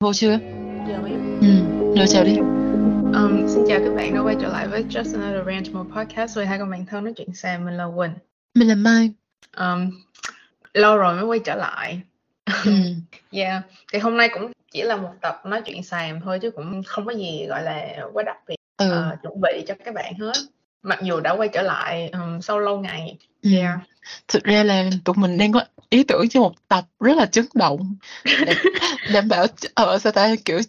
Vô chưa? Giờ mới Ừ, rồi chào đi. um, Xin chào các bạn đã quay trở lại với Just Another Rant More Podcast với hai con bạn thân nói chuyện xa mình là Quỳnh Mình là Mai. um, Lâu rồi mới quay trở lại Ừ. Yeah, thì hôm nay cũng chỉ là một tập nói chuyện xàm thôi chứ cũng không có gì gọi là quá đặc biệt Ừ. ờ, chuẩn bị cho các bạn hết Mặc dù đã quay trở lại um, sau lâu ngày. Yeah, Thực ra là tụi mình đang có ý tưởng cho một tập rất là chấn động. Đảm, đảm bảo ở sao ta kiểu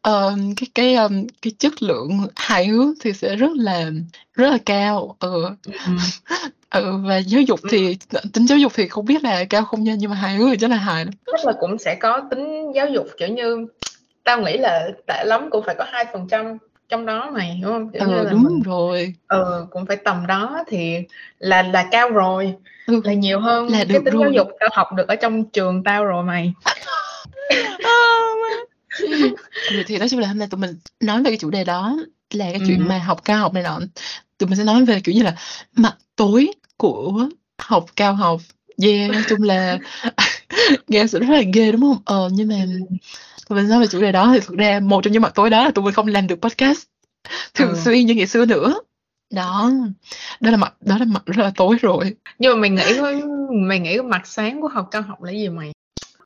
ờ, cái cái um, cái chất lượng hài hước thì sẽ rất là rất là cao. Ừ. um, Ừ và giáo dục thì tính giáo dục thì không biết là cao không nha nhưng mà hài hước thì rất là hài lắm. chắc là cũng sẽ có tính giáo dục kiểu như Tao nghĩ là tệ lắm cũng phải có 2% trong đó mày đúng không? Kiểu là đúng mình rồi. ừ cũng phải tầm đó thì là là cao rồi Ừ. là nhiều hơn Là cái tính giáo rồi. dục tao học được ở trong trường tao rồi mày ừ, thì nói chung là hôm nay tụi mình nói về cái chủ đề đó là cái chuyện Ừ. mà học cao học này nọ tụi mình sẽ nói về kiểu như là mặt tối của học cao học yeah nói chung là nghe sẽ rất là ghê đúng không? Ờ nhưng mà mình nói về chủ đề đó thì thực ra một trong những mặt tối đó là tụi mình không làm được podcast thường Ừ. xuyên như ngày xưa nữa. Đó đó là mặt đó là mặt rất là tối rồi. Nhưng mà mày nghĩ mày nghĩ cái mặt sáng của học cao học là gì mày?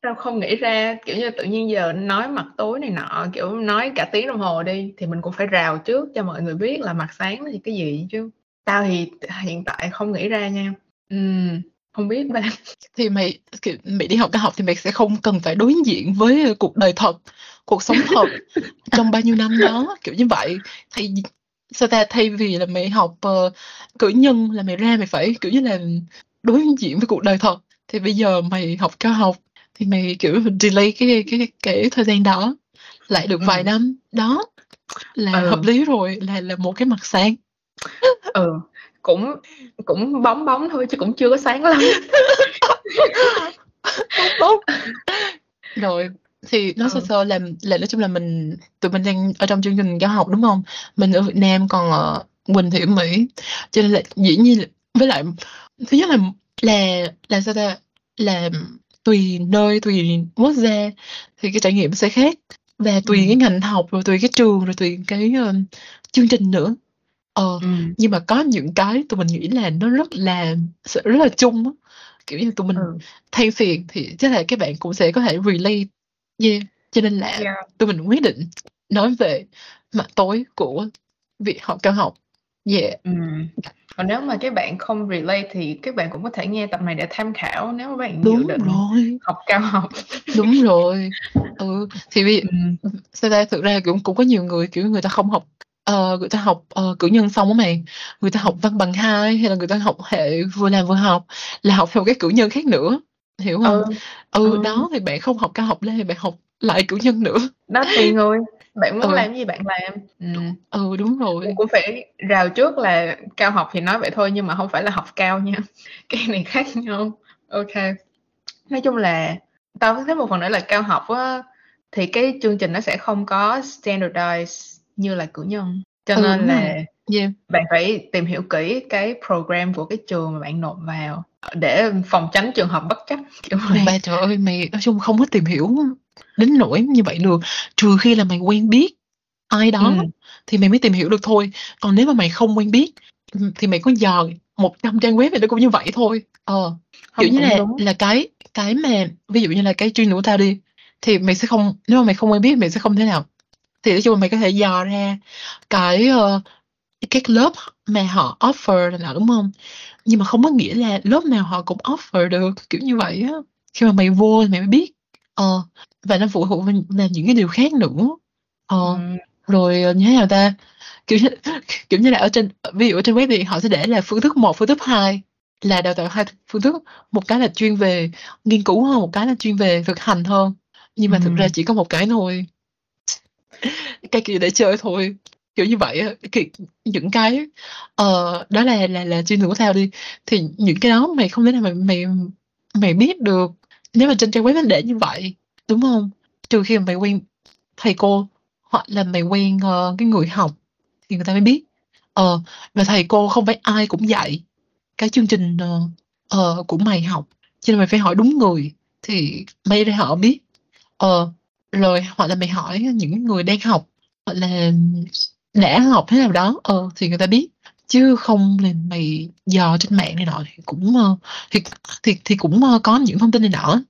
Tao không nghĩ ra kiểu như tự nhiên giờ nói mặt tối này nọ kiểu nói cả tiếng đồng hồ đi thì mình cũng phải rào trước cho mọi người biết là mặt sáng là cái gì chứ. Tao thì hiện tại không nghĩ ra nha. Ừm, không biết ba. Thì mày mày đi học cao học thì mày sẽ không cần phải đối diện với cuộc đời thật cuộc sống thật trong bao nhiêu năm đó kiểu như vậy. Thì sao ta? Thay vì là mày học ờ, cử nhân là mày ra mày phải kiểu như là đối diện với cuộc đời thật. Thì bây giờ mày học cao học thì mày kiểu delay cái cái cái thời gian đó lại được vài Ừ. năm. Đó là Ừ. hợp lý rồi là là một cái mặt sáng. Ừ cũng cũng bóng bóng thôi chứ cũng chưa có sáng lắm. Tốt. Rồi thì sơ Ừ. sơ là là nói chung là mình tụi mình đang ở trong chương trình cao học đúng không? Mình ở Việt Nam còn ở Quỳnh thì ở Mỹ. Cho nên là dĩ nhiên là, với lại thứ nhất là là là sao ta? Là tùy nơi tùy quốc gia thì cái trải nghiệm sẽ khác. Và tùy Ừ. cái ngành học rồi tùy cái trường rồi tùy cái ờ, chương trình nữa ờ ừ. nhưng mà có những cái tụi mình nghĩ là nó rất là rất là chung á kiểu như tụi mình ừ. than phiền thì chắc là các bạn cũng sẽ có thể relate yeah cho nên là Yeah. tụi mình quyết định nói về mặt tối của việc học cao học yeah Ừ. Còn nếu mà các bạn không relate thì các bạn cũng có thể nghe tập này để tham khảo nếu mà bạn dự đúng định rồi học cao học. đúng rồi ừ thì vì Ừ. sao ta thực ra cũng cũng có nhiều người kiểu người ta không học ờ, người ta học ờ, cử nhân xong á mày người ta học văn bằng hai hay là người ta học hệ vừa làm vừa học là học theo cái cử nhân khác nữa hiểu không Ừ. ừ Ừ. đó thì bạn không học cao học lên thì bạn học lại cử nhân nữa Đó tùy người. Bạn muốn Ừ. làm gì bạn làm. Ừ. ừ đúng rồi Cũng cũng phải rào trước là cao học thì nói vậy thôi nhưng mà không phải là học cao nha. Cái này khác nhau. Ok. Nói chung là tao thấy một phần nữa là cao học á thì cái chương trình nó sẽ không có standardize như là cử nhân. Cho Ừ, nên là rồi. yeah bạn phải tìm hiểu kỹ cái program của cái trường mà bạn nộp vào để phòng tránh trường hợp bất chấp kiểu vậy. ba trời ơi mày nói chung không có tìm hiểu đến nỗi như vậy được trừ khi là mày quen biết ai đó Ừ. thì mày mới tìm hiểu được thôi còn nếu mà mày không quen biết ừ, thì mày có dò 100 trang web thì nó cũng như vậy thôi ờ kiểu như là đúng. là cái cái mà ví dụ như là cái chuyên của tao đi thì mày sẽ không nếu mà mày không quen biết mày sẽ không thể nào thì nói chung mày có thể dò ra cái ờ, các lớp mà họ offer là đúng không? Nhưng mà không có nghĩa là lớp nào họ cũng offer được kiểu như vậy á. Khi mà mày vô thì mày mới biết. Ờ và nó phụ thuộc vào những cái điều khác nữa. Ờ Ừ. rồi ờ, như thế nào ta? Kiểu như, kiểu như là ở trên ví dụ ở trên web thì họ sẽ để là phương thức một phương thức hai là đào tạo hai phương thức. Một cái là chuyên về nghiên cứu hơn một cái là chuyên về thực hành hơn. Nhưng mà thực Ừ. ra chỉ có một cái thôi cái kia để chơi thôi. Kiểu như vậy á. Những cái uh, đó là là là chuyên ngữ của tao đi. Thì những cái đó mày không thể nào mày mày mày biết được. Nếu mà trên trang web nó để như vậy đúng không? Trừ khi mà mày quen thầy cô hoặc là mày quen uh, cái người học thì người ta mới biết. Ờ và thầy cô không phải ai cũng dạy cái chương trình uh, uh, của mày học. Cho nên mày phải hỏi đúng người thì mày ra họ biết. Ờ rồi hoặc là mày hỏi những người đang học hoặc là đã học thế nào đó ờ thì người ta biết. Chứ không là mày dò trên mạng này nọ thì cũng uh, thì thì thì cũng uh, có những thông tin này nọ.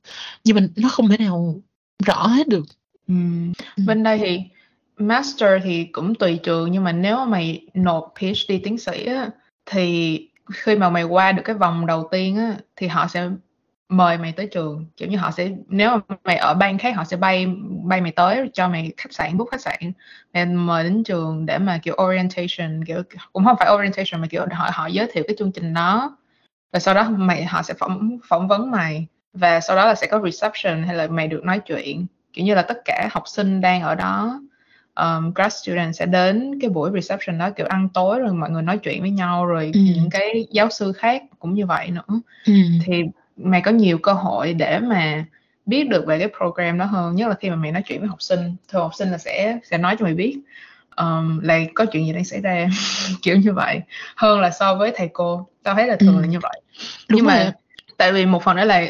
Nhưng mà nó không thể nào rõ hết được. Ừ. bên đây thì master thì cũng tùy trường nhưng mà nếu mà mày nộp PhD tiến sĩ á, thì khi mà mày qua được cái vòng đầu tiên á, thì họ sẽ mời mày tới trường. Kiểu như họ sẽ nếu mà mày ở bang khác họ sẽ bay bay mày tới cho mày khách sạn book khách sạn. Mày mời đến trường để mà kiểu orientation kiểu cũng không phải orientation mà kiểu họ họ giới thiệu cái chương trình đó. Và sau đó mày họ sẽ phỏng phỏng vấn mày. Và sau đó là sẽ có reception hay là mày được nói chuyện. Kiểu như là tất cả học sinh đang ở đó um, grad student sẽ đến cái buổi reception đó kiểu ăn tối rồi mọi người nói chuyện với nhau rồi ừ. những cái giáo sư khác cũng như vậy nữa. Ừ. thì mày có nhiều cơ hội để mà biết được về cái program đó hơn nhất là khi mà mày nói chuyện với học sinh thường học sinh là sẽ sẽ nói cho mày biết um, là có chuyện gì đang xảy ra kiểu như vậy hơn là so với thầy cô tao thấy là thường ừ. là như vậy Đúng nhưng rồi. mà tại vì một phần đó là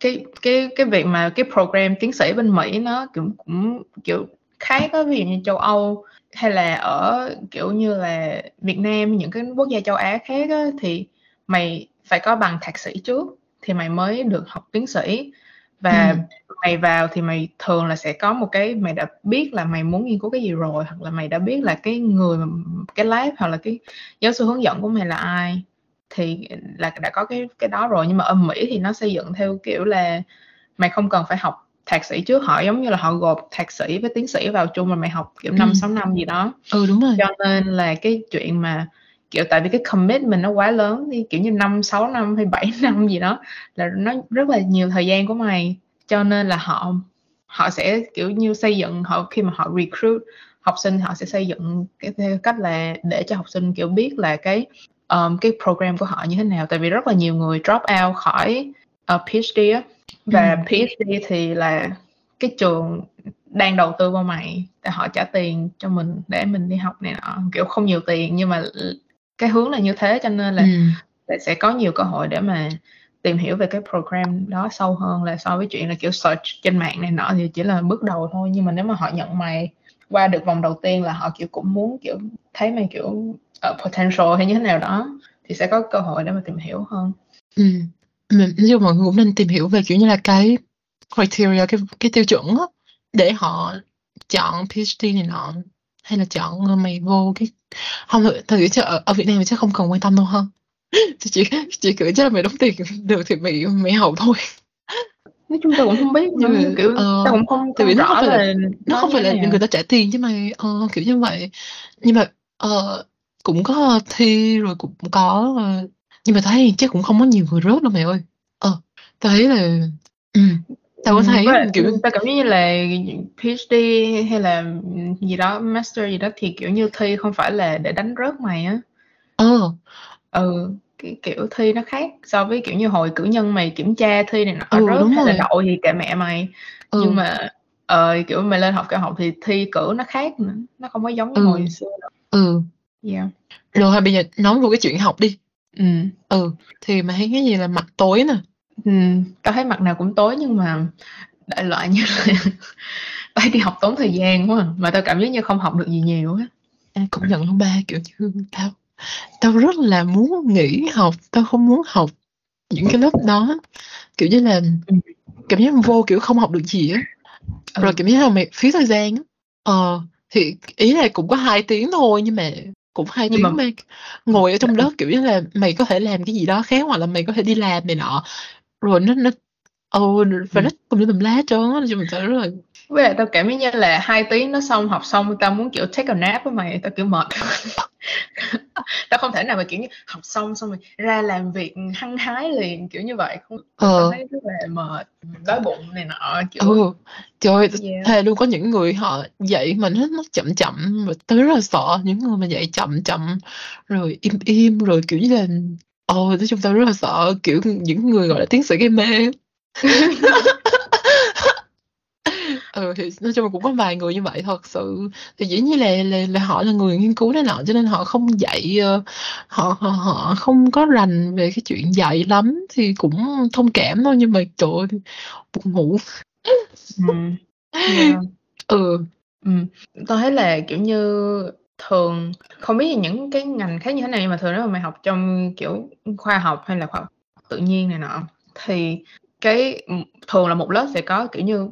cái cái cái việc mà cái program tiến sĩ bên Mỹ nó cũng cũng kiểu khác á ví dụ như châu Âu hay là ở kiểu như là Việt Nam những cái quốc gia châu Á khác á, thì mày phải có bằng thạc sĩ trước thì mày mới được học tiến sĩ. Và ừ. mày vào thì mày thường là sẽ có một cái mày đã biết là mày muốn nghiên cứu cái gì rồi hoặc là mày đã biết là cái người cái lab hoặc là cái giáo sư hướng dẫn của mày là ai. Thì là đã có cái cái đó rồi nhưng mà ở Mỹ thì nó xây dựng theo kiểu là mày không cần phải học thạc sĩ trước. Họ giống như là họ gộp thạc sĩ với tiến sĩ vào chung mà mày học kiểu năm ừ. sáu năm gì đó. Ừ đúng rồi. Cho nên là cái chuyện mà kiểu tại vì cái commitment nó quá lớn thì kiểu như năm sáu năm hay 7 năm gì đó là nó rất là nhiều thời gian của mày. Cho nên là họ họ sẽ kiểu như xây dựng họ khi mà họ recruit học sinh họ sẽ xây dựng cái theo cách là để cho học sinh kiểu biết là cái um, cái program của họ như thế nào. Tại vì rất là nhiều người drop out khỏi uh, PhD á. Và ừ. PhD thì là cái trường đang đầu tư vào mày để họ trả tiền cho mình để mình đi học này nọ. Kiểu không nhiều tiền nhưng mà cái hướng là như thế cho nên là ừ. sẽ có nhiều cơ hội để mà tìm hiểu về cái program đó sâu hơn là so với chuyện là kiểu search trên mạng này nọ thì chỉ là bước đầu thôi nhưng mà nếu mà họ nhận mày qua được vòng đầu tiên là họ kiểu cũng muốn kiểu thấy mày kiểu uh, potential hay như thế nào đó thì sẽ có cơ hội để mà tìm hiểu hơn ừ. Mình, nhưng mọi người cũng nên tìm hiểu về kiểu như là cái criteria cái cái tiêu chuẩn á để họ chọn PhD này nọ hay là chọn mày vô cái không thật thật chứ ở, ở Việt Nam thì chắc không cần quan tâm đâu hơn chỉ chỉ chỉ kiểu chắc là mày đóng tiền được thì mày mày học thôi. Nói chung tao cũng không biết nhưng mà kiểu uh, tao cũng không tại vì nó không phải là, nó không phải là người ta trả tiền chứ mày uh, kiểu như vậy. Nhưng mà uh, cũng có thi rồi cũng có uh, nhưng mà thấy chắc cũng không có nhiều người rớt đâu mày ơi. Ờ tao thấy là ừ, tao có thấy Với kiểu tao cảm giác như là PhD hay là gì đó master gì đó thì kiểu như thi không phải là để đánh rớt mày á ờ ừ cái kiểu thi nó khác so với kiểu như hồi cử nhân mày kiểm tra thi này nọ ừ, rớt đúng hay rồi. là đậu thì kệ mẹ mày ừ. nhưng mà ờ, kiểu mày lên học cao học thì thi cử nó khác nữa nó không có giống như ừ. hồi xưa đâu ừ yeah. rồi bây giờ nói về cái chuyện học đi ừ ừ thì mày thấy cái gì là mặt tối nè ừ tao thấy mặt nào cũng tối nhưng mà đại loại như là tao đi học tốn thời gian quá à. mà tao cảm giác như không học được gì nhiều á à, cũng nhận luôn ba kiểu như tao tao rất là muốn nghỉ học tao không muốn học những cái lớp đó kiểu như là ừ. cảm giác vô kiểu không học được gì á ừ. rồi cảm giác là mày phí thời gian á ờ thì ý là cũng có hai tiếng thôi nhưng mà cũng hai tiếng mà... mày ngồi ở trong lớp kiểu như là mày có thể làm cái gì đó khác hoặc là mày có thể đi làm này nọ rồi nó nó ồ và nó tùm lum tùm lá trơn á cho mình sợ rất là với lại tao cảm giác như là hai tiếng nó xong học xong tao muốn kiểu take a nap á mày tao kiểu mệt tao không thể nào mà kiểu như học xong xong rồi ra làm việc hăng hái liền kiểu như vậy không ờ. thấy rất là mệt đói bụng này nọ kiểu ừ trời yeah. thề luôn có những người họ dạy mình hết nó chậm chậm mà tao rất là sợ những người mà dạy chậm chậm rồi im im rồi kiểu như là ồ nói chung tao rất là sợ kiểu những người gọi là tiến sĩ gây mê. Ừ thì nói chung là cũng có vài người như vậy thật sự. Thì dĩ nhiên là là, là họ là người nghiên cứu này nọ cho nên họ không dạy uh, họ, họ họ không có rành về cái chuyện dạy lắm thì cũng thông cảm thôi nhưng mà trời ơi buồn ngủ. Ừ. yeah. ừ. Ừm, tôi thấy là, kiểu như, thường không biết những cái ngành khác như thế này nhưng mà thường nếu mà mày học trong, kiểu, khoa học hay là khoa học tự nhiên này nọ, thì cái thường là một lớp sẽ có, kiểu như,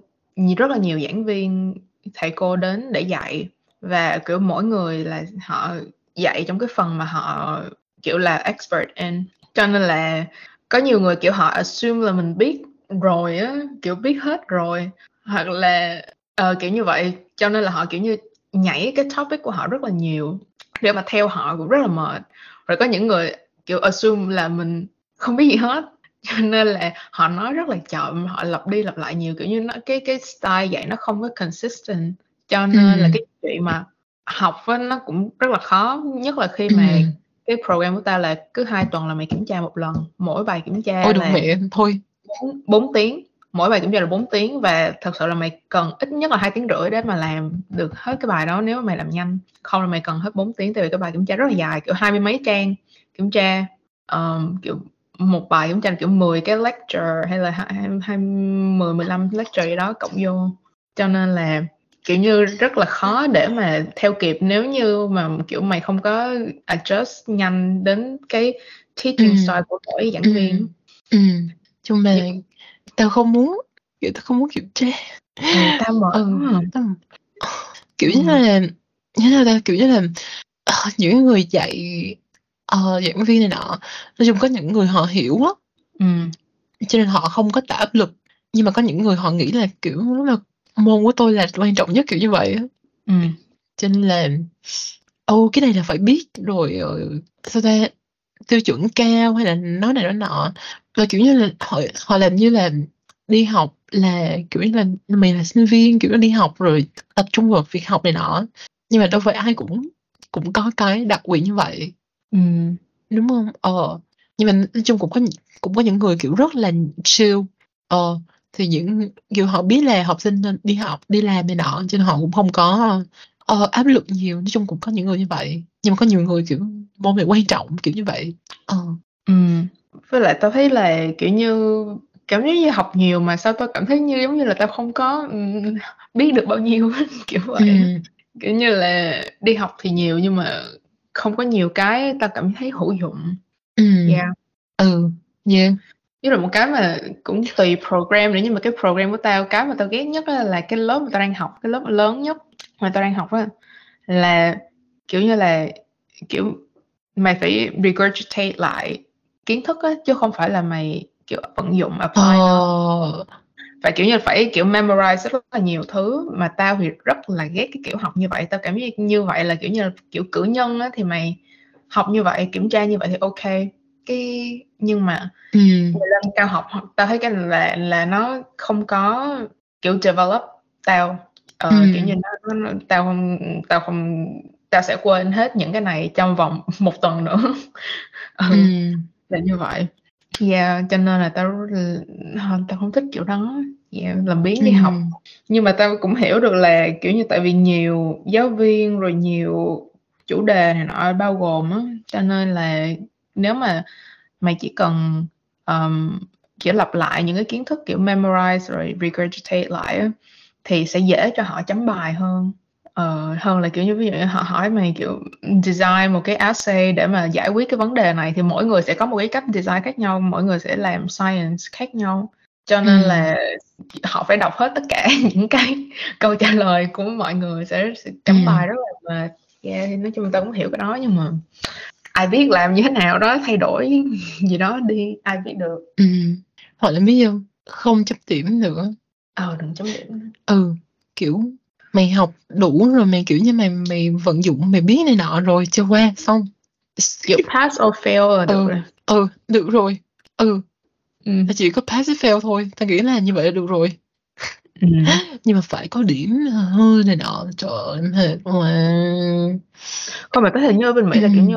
rất là nhiều giảng viên, thầy cô đến để dạy. Và, kiểu, mỗi người là họ dạy trong cái phần mà họ, kiểu là, expert in. Cho nên là có nhiều người, kiểu, họ assume là mình biết rồi á, kiểu, biết hết rồi, hoặc là uh, kiểu như vậy, cho nên là họ, kiểu như, nhảy cái topic của họ rất là nhiều để mà theo họ cũng rất là mệt. Rồi có những người, kiểu, assume là mình không biết gì hết, cho nên là họ nói rất là chậm, họ lặp đi lặp lại nhiều, kiểu như, nó cái cái style dạy nó không có consistent, cho nên là Ừm. cái chuyện mà học á nó cũng rất là khó, nhất là khi mà Ừm. cái program của ta là cứ 2 tuần là mày kiểm tra một lần, mỗi bài kiểm tra Ôi, là mẹ, thôi. 4 4 tiếng, mỗi bài kiểm tra là 4 tiếng và thật sự là mày cần ít nhất là 2 tiếng rưỡi để mà làm được hết cái bài đó nếu mà mày làm nhanh, không là mày cần hết 4 tiếng tại vì cái bài kiểm tra rất là dài, kiểu, hai mươi mấy trang kiểm tra, ờm, kiểu, một bài kiểm tra kiểu, 10 cái lecture hay là hai hai hai 10, 15 lecture gì đó cộng vô. Cho nên là, kiểu như, rất là khó để mà theo kịp nếu như mà, kiểu, mày không có adjust nhanh đến cái teaching Ừm. style của mỗi giảng viên. Ừm. Ừm. Chung là. Tao không muốn, kiểu, tao không muốn kiểm tra. Ừ, tao mệt Ừ, tao kiểu như Ừm. là, như nào ta, kiểu như là, ờ, những người dạy, ờ, giảng viên này nọ, nói chung có những người họ hiểu á, Ừm. cho nên họ không có tạo áp lực, nhưng mà có những người họ nghĩ là, kiểu, lúc là môn của tôi là quan trọng nhất, kiểu như vậy á. Ừm. Cho nên là, ô, cái này là phải biết rồi, ờ, sao ta, tiêu chuẩn cao hay là nói này nói nọ. Và, kiểu như là, họ họ làm như là đi học là, kiểu như là, mày là sinh viên, kiểu, đi học rồi tập trung vào việc học này nọ, nhưng mà đâu phải ai cũng cũng có cái đặc quyền như vậy. Ừm. Đúng hông? Ờ, nhưng mà nói chung cũng có cũng có những người, kiểu, rất là chill, ờ, thì những kiểu, họ biết là học sinh đi học, đi làm này nọ, cho nên họ cũng không có, ờ, áp lực nhiều, nói chung cũng có những người như vậy. Nhưng mà có nhiều người, kiểu, môn này quan trọng, kiểu như vậy. Ờ. Ừm, với lại tao thấy là, kiểu như, cảm giác như học nhiều mà sao tao cảm thấy như giống như là tao không có, ừm, biết được bao nhiêu kiểu vậy. Ừm. Kiểu như là đi học thì nhiều nhưng mà không có nhiều cái tao cảm thấy hữu dụng. Ừm. Yeah. Ừ, yeah. Với lại một cái mà cũng tùy program nữa, nhưng mà cái program của tao, cái mà tao ghét nhất á là cái lớp mà tao đang học, cái lớp lớn nhất mà tao đang học á, là, kiểu như là, kiểu, mày phải regurgitate lại kiến thức á, chứ không phải là mày, kiểu, vận dụng, apply. Ờ. Và, kiểu như, phải, kiểu, memorize rất là nhiều thứ, mà tao thì rất là ghét cái kiểu học như vậy. Tao cảm giác như vậy là, kiểu như là, kiểu, cử nhân á thì mày học như vậy, kiểm tra như vậy thì kê. Cái nhưng mà mày lên cao học tao thấy cái là là nó không có, kiểu, develop tao, ờ, kiểu Ừm. như, nó nó tao hông tao không tao sẽ quên hết những cái này trong vòng 1 tuần nữa. Ừ, Ừm. Là như vậy. Yeah, cho nên là tao tao hông thích kiểu đó, yeah, làm biếng đi học. Ừm. Nhưng mà tao cũng hiểu được là, kiểu như, tại vì nhiều giáo viên rồi nhiều chủ đề này nọ bao gồm á, cho nên là nếu mà mày chỉ cần, ờm, kiểu, lặp lại những cái kiến thức, kiểu, memorize rồi regurgitate lại á, thì sẽ dễ cho họ chấm bài hơn. Ờ, hơn là, kiểu như, ví dụ như họ hỏi mày, kiểu, design một cái essay để mà giải quyết cái vấn đề này thì mỗi người sẽ có một cái cách design khác nhau, mỗi người sẽ làm science khác nhau. Cho nên Ừm. là họ phải đọc hết tất cả những cái câu trả lời của mọi người sẽ sẽ chấm Ừm. bài rất là mệt. Yeah, thì nói chung tao cũng hiểu cái đó nhưng mà ai biết làm như thế nào đó, thay đổi gì đó đi, ai biết được. Ừm, hoặc là biết hông? Không chấm điểm nữa. Ờ, đừng chấm điểm. Ừ, kiểu, mày học đủ rồi, mày, kiểu như, mày mày vận dụng, mày biết này nọ rồi, cho qua, xong. Kiểu, pass or fail là được Ừ, rồi. ừ, được rồi. Ừ. Là chỉ có pass với fail thôi, tao nghĩ là như vậy là được rồi. Ừm. Nhưng mà phải có điểm, hơi này nọ, trời ơi, mệt quá. Không, mà có thể như ở bên Mỹ là, kiểu Ừm. như,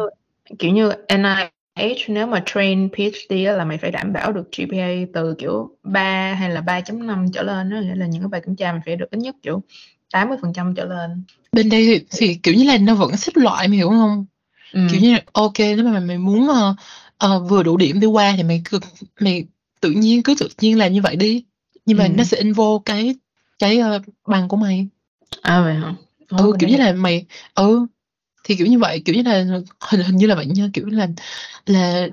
kiểu như, NIH nếu mà train PhD là mày phải đảm bảo được GPA từ, kiểu, 3 hay là 3.5 trở lên á, nghĩa là những cái bài kiểm tra mày phải được ít nhất, kiểu, 80% trở lên. Bên đây thì thì, kiểu như là, nó vẫn xếp loại, mày hiểu hông? Kiểu Ừm. như là, kê, nếu mà mày muốn, ờ, ờ, vừa đủ điểm để qua thì mày cực mày tự nhiên cứ tự nhiên làm như vậy đi, nhưng mà nó Ừm. sẽ in vô cái cái, ơ, bằng của mày. À vậy hả? Ủa, Ừ, kiểu như là mày ừ, thì kiểu như vậy, kiểu như là hình hình như là vậy nha, kiểu là là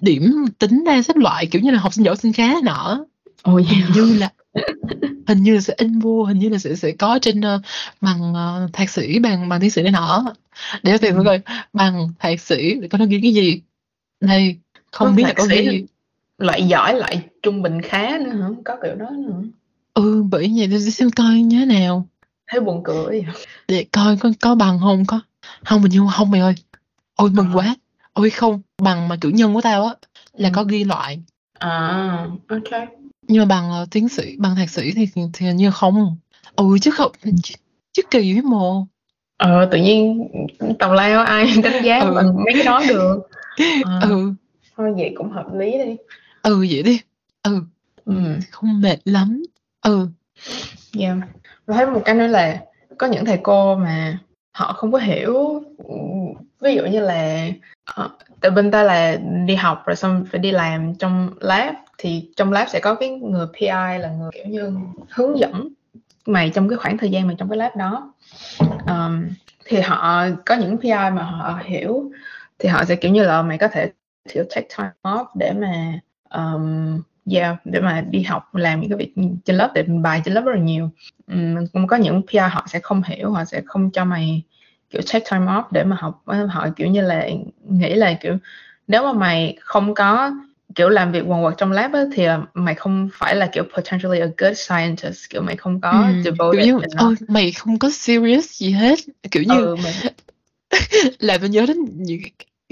điểm tính ra xếp loại kiểu như là học sinh giỏi sinh khá nọ Ồ hình hả? như là hình như là sẽ in vô hình như là sẽ sẽ có trên ờ, bằng ờ, thạc sĩ bằng bằng tiến sĩ này nọ để cho tìm Ừ. coi bằng thạc sĩ để coi nó ghi cái gì đây không Có biết là có ghi loại giỏi loại trung bình khá nữa hả? Có kiểu đó nữa. ừ bởi vậy tôi xem coi thế nào Thấy buồn cười vậy. để coi có có bằng không có không mình như không mày ơi ôi mừng Ờ. quá ôi không bằng mà cử nhân của tao á là Ừ. có ghi loại À, ok. Nhưng mà bằng ờ, tiến sĩ bằng thạc sĩ thì thì như không ừ chứ không chứ, chứ kỳ với mồ Ờ, tự nhiên tào lao ai đánh giá Ừ. bằng mấy cái đó được. Ờ. ừ Thôi vậy cũng hợp lý đi. ừ vậy đi ừ Ừ. không mệt lắm ừ Yeah. Và thấy một cái nữa là có những thầy cô mà họ không có hiểu ví dụ như là ờ, tại bên ta là đi học rồi xong phải đi làm trong lab thì trong lab sẽ có cái người PI là người kiểu như hướng dẫn mày trong cái khoảng thời gian mà trong cái lab đó. Um, thì họ có những PI mà họ hiểu thì họ sẽ kiểu như là mày có thể kiểu take time off để mà um, yeah, để mà đi học làm những cái việc trên lớp tại bài trên lớp rất là nhiều. Um, cũng có những PR họ sẽ không hiểu họ sẽ không cho mày kiểu take time off để mà học. Họ kiểu như là nghĩ là kiểu nếu mà mày không có kiểu làm việc quần quật trong lab á, thì là mày không phải là kiểu potentially a good scientist kiểu mày không có ừ. kiểu devoted như enough. ôi mày không có serious gì hết kiểu như ừ, mày, làm tôi nhớ đến những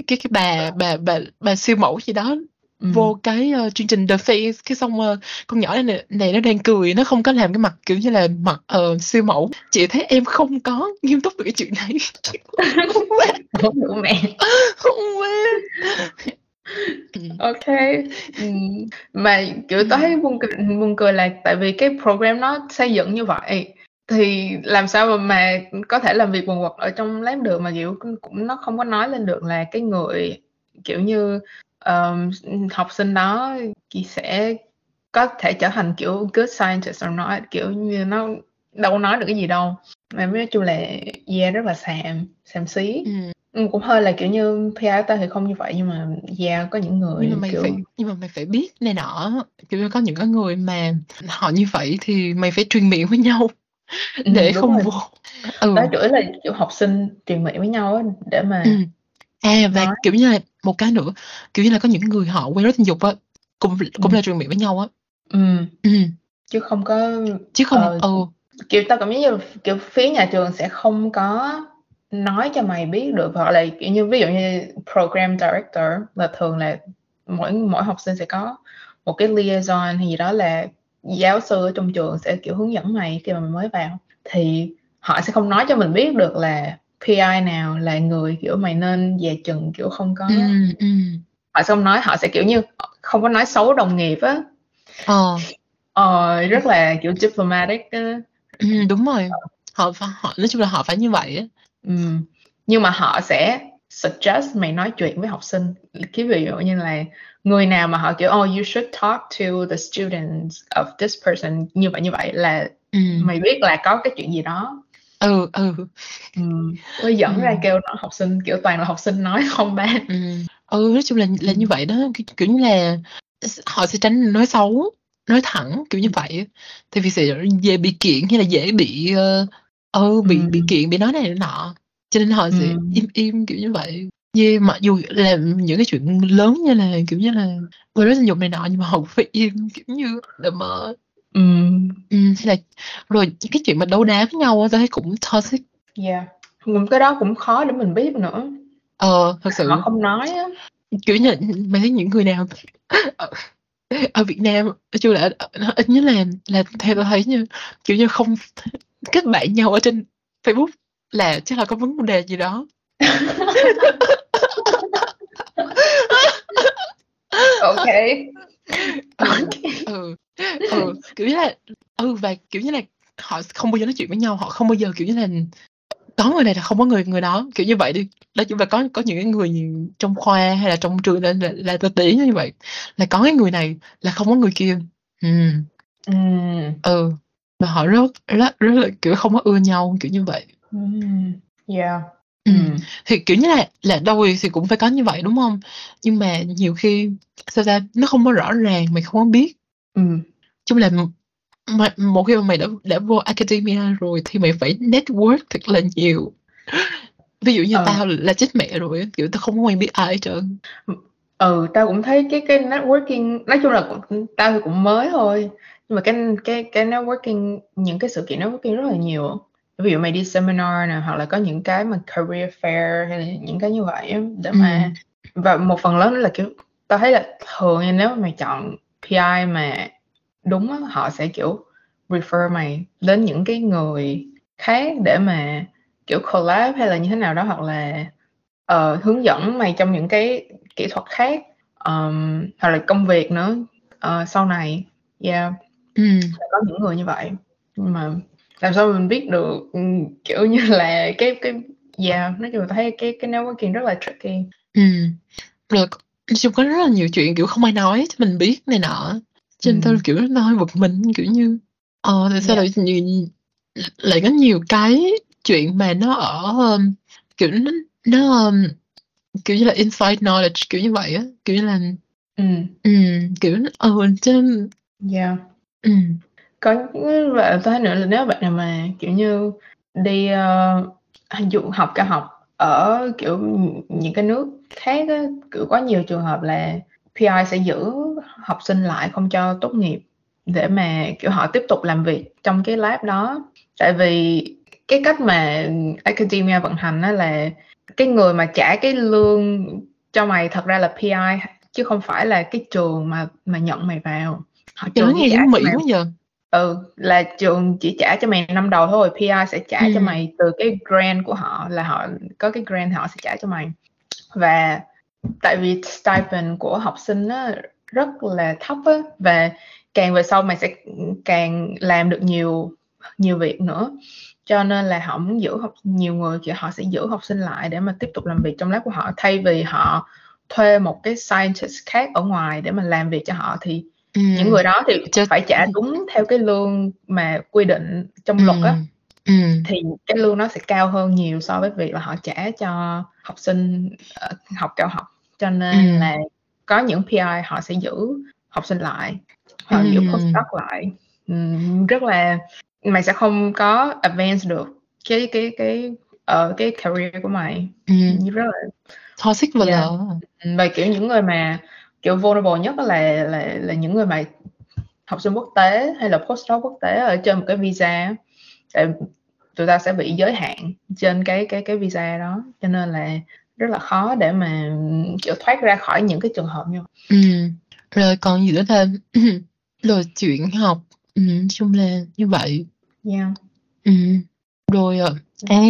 cái cái, bà bà bà bà siêu mẫu gì đó ừ. vô cái ờ, chương trình The Face cái xong ờ, con nhỏ này, này nó đang cười nó không có làm cái mặt kiểu như là mặt ờ, siêu mẫu chị thấy em không có nghiêm túc về cái chuyện này không quá không được Ừ. ok ừ. mà kiểu tao thấy buồn cười, buồn cười là tại vì cái program nó xây dựng như vậy thì làm sao mà, mà có thể làm việc quần quật ở trong lab được mà kiểu cũng nó không có nói lên được là cái người kiểu như um, học sinh đó thì sẽ có thể trở thành kiểu good scientist or not kiểu như nó đâu nói được cái gì đâu mà nói chung là yeah rất là xàm xàm xí Ừ. Ừ, cũng hơi là kiểu như PR ta thì không như vậy nhưng mà yeah có những người nhưng mà mày kiểu phải nhưng mà mày phải biết này nọ kiểu như có những cái người mà họ như vậy thì mày phải truyền miệng với nhau Ừ, để đúng không vô ừ. đó chủ yếu là kiểu học sinh truyền miệng với nhau để mà ừ. à và nói. kiểu như là một cái nữa kiểu như là có những người họ quen rối tình dục á cũng cũng Ừ. là truyền miệng với nhau á ừ, ừ. chứ không có chứ không Ờ, ừ kiểu tao cảm giác như kiểu phía nhà trường sẽ không có nói cho mày biết được hoặc là kiểu như ví dụ như program director là thường là mỗi mỗi học sinh sẽ có một cái liaison hay gì đó là giáo sư ở trong trường sẽ kiểu hướng dẫn mày khi mà mày mới vào. Thì họ sẽ không nói cho mình biết được là PI nào là người kiểu mày nên dè chừng kiểu không có. Ừ ừ. Họ sẽ không nói họ sẽ kiểu như không có nói xấu đồng nghiệp á. Ờ. Ờ, rất là kiểu diplomatic á. ừ, đúng rồi. Họ họ nói chung là họ phải như vậy á Ừ. Nhưng mà họ sẽ suggest mày nói chuyện với học sinh. Cái ví dụ như là người nào mà họ kiểu oh you should talk to the students of this person như vậy như vậy là ừ mày biết là có cái chuyện gì đó. ừ ừ Ừ. Dẫn Ừ. ra kêu nó học sinh kiểu toàn là học sinh nói không ban. ừ ừ nói chung là là như vậy đó kiểu, kiểu như là họ sẽ tránh nói xấu nói thẳng kiểu như vậy thì vì sẽ dễ bị kiện hay là dễ bị ờ ừ, bị Ừ. bị kiện bị nói này nói nọ cho nên họ sẽ Ừ. im im kiểu như vậy yeah, mặc dù làm những cái chuyện lớn như là kiểu như là quên rối tình dục này nọ nhưng mà họ phải im kiểu như để mà Ừ. ừ, hay là rồi cái chuyện mà đấu đá với nhau tôi thấy cũng toxic Yeah. Cũng cái đó cũng khó để mình biết nữa. ờ thật sự Họ không nói á. kiểu như mày thấy những người nào ở, ở Việt Nam chung là nó ít nhất là là theo tôi thấy như kiểu như không kết bạn nhau ở trên Facebook là chắc là có vấn đề gì đó. Ok. ừ, ừ, ừ kiểu như là ừ và kiểu như là họ không bao giờ nói chuyện với nhau họ không bao giờ kiểu như là có người này là không có người người đó kiểu như vậy đi. Nói chung là có có những cái người trong khoa hay là trong trường là là, là tôi tí như vậy là có cái người này là không có người kia. Ừ. Ừ. ừ và họ rất rất rất là kiểu không có ưa nhau kiểu như vậy Ừm, yeah. ừ. Ừm. thì kiểu như là là đôi thì cũng phải có như vậy đúng không nhưng mà nhiều khi sao ra nó không có rõ ràng mày không có biết Ừm. chung là mà, một khi mà mày đã đã vô academia rồi thì mày phải network thật là nhiều ví dụ như Ờ. tao là chết mẹ rồi kiểu tao không có quen biết ai hết trơn Ừ, tao cũng thấy cái cái networking nói chung là tao thì cũng mới thôi. Nhưng mà cái cái cái networking những cái sự kiện networking rất là nhiều. Ví dụ mày đi seminar nè hoặc là có những cái mà career fair hay là những cái như vậy để mà và một phần lớn là kiểu tao thấy là thường nếu mà mày chọn PI mà đúng á, họ sẽ kiểu refer mày đến những cái người khác để mà kiểu collab hay là như thế nào đó hoặc là ờ, hướng dẫn mày trong những cái kỹ thuật khác um, hoặc là công việc nữa ờ, sau này. Yeah ừ. sẽ có những người như vậy nhưng mà làm sao mình biết được ừ, kiểu như là cái cái yeah nói chung là thấy cái cái networking rất là tricky Ừ. Nói chung có rất là nhiều chuyện kiểu không ai nói cho mình biết này nọ cho nên tao Ừ. kiểu nó hơi bực mình kiểu như ờ tại sao Yeah. lại nhiều, lại có nhiều cái chuyện mà nó ở um, kiểu nó, nó um, kiểu như là inside knowledge kiểu như vậy á kiểu như là ừ ừ, kiểu ờ trên yeah Ừ. có có và tôi thấy nữa là nếu bạn nào mà kiểu như đi ờ, uh, du học cao học ở kiểu những cái nước khác á, kiểu có nhiều trường hợp là PI sẽ giữ học sinh lại không cho tốt nghiệp để mà kiểu họ tiếp tục làm việc trong cái lab đó. Tại vì cái cách mà academia vận hành đó là cái người mà trả cái lương cho mày thật ra là PI chứ không phải là cái trường mà mà nhận mày vào họ cho nó trường nghe giống cho Mỹ mày quá giờ ừ là trường chỉ trả cho mày năm đầu thôi. PI sẽ trả cho Ừ. mày từ cái grant của họ là họ có cái grant họ sẽ trả cho mày. Và tại vì stipend của học sinh á, rất là thấp á, và càng về sau mày sẽ càng làm được nhiều nhiều việc nữa. Cho nên là họ muốn giữ học nhiều người kiểu họ sẽ giữ học sinh lại để mà tiếp tục làm việc trong lab của họ. Thay vì họ thuê một cái scientist khác ở ngoài để mà làm việc cho họ thì ừ. những người đó thì Cho- phải trả đúng theo cái lương mà quy định trong luật á ừ. thì cái lương nó sẽ cao hơn nhiều so với việc là họ trả cho học sinh ờ, học cao học cho nên Ừ. là có những PI họ sẽ giữ học sinh lại hoặc giữ Ừ. postdoc lại Ừm, rất là mày sẽ không có advance được cái cái cái ở cái career của mày Ừ. rất là Toxic và Yeah. lờ và kiểu những người mà kiểu vulnerable nhất là là là những người mà học sinh quốc tế hay là postdoc quốc tế ở trên một cái visa tụi ta sẽ bị giới hạn trên cái cái cái visa đó cho nên là rất là khó để mà kiểu thoát ra khỏi những cái trường hợp như vậy. ừ. rồi còn gì nữa ta rồi chuyện học ừ. chung là như vậy yeah. ừ. rồi ờ, à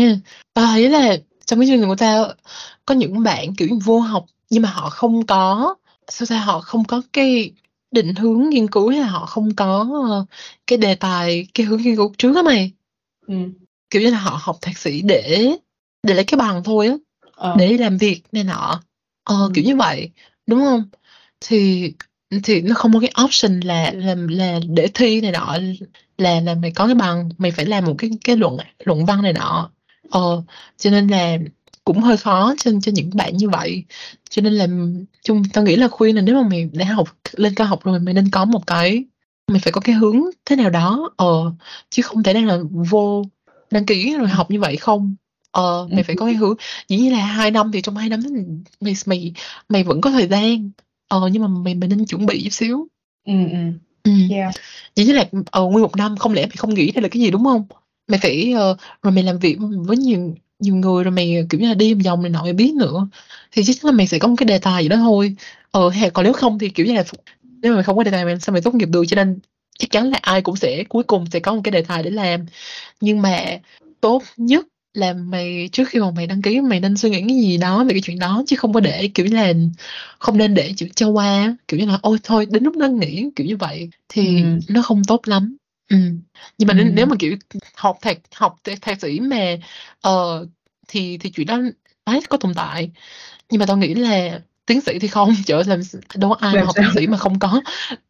tao thấy là trong cái chương trình của tao có những bạn kiểu vô học nhưng mà họ không có sao ra họ không có cái định hướng nghiên cứu hay là họ không có ờ, cái đề tài cái hướng nghiên cứu trước á mày ừ. kiểu như là họ học thạc sĩ để để lấy cái bằng thôi á Ờ. để làm việc này nọ ờ, Ừ. kiểu như vậy đúng không thì thì nó không có cái option là là là để thi này nọ là là mày có cái bằng mày phải làm một cái cái luận luận văn này nọ ờ cho nên là cũng hơi khó cho cho những bạn như vậy. Cho nên là chung tao nghĩ là khuyên là nếu mà mày đã học lên cao học rồi mày nên có một cái mày phải có cái hướng thế nào đó. Ờ chứ không thể nào là vô đăng ký rồi học như vậy không. Ờ mày phải có cái hướng. Dĩ nhiên là hai năm thì trong hai năm đó mày mày mày vẫn có thời gian. Ờ nhưng mà mày mày nên chuẩn bị chút xíu. Ừ ừ. Ừ. yeah. Dĩ nhiên là ờ, nguyên một năm không lẽ mày không nghĩ đây là cái gì đúng không? Mày phải ờ, rồi mày làm việc với nhiều nhiều người rồi mày kiểu như là đi vòng này nọ mày biết nữa. Thì chắc chắn là mày sẽ có một cái đề tài gì đó thôi. Ờ hay còn nếu không thì kiểu như là nếu mà mày không có đề tài mày sao mày tốt nghiệp được? Cho nên chắc chắn là ai cũng sẽ cuối cùng sẽ có một cái đề tài để làm. Nhưng mà tốt nhất là mày trước khi mà mày đăng ký mày nên suy nghĩ cái gì đó về cái chuyện đó chứ không có để kiểu như là không nên để chữ cho qua. Kiểu như là ôi thôi đến lúc nó nghỉ kiểu như vậy thì Ừ. nó không tốt lắm ừ. nhưng mà Ừ. nếu, mà kiểu học thạc học thạc, thạc sĩ mà ờ thì thì chuyện đó đấy có tồn tại nhưng mà tao nghĩ là tiến sĩ thì không chợ làm đâu có ai mà Làm học sao? tiến sĩ mà không có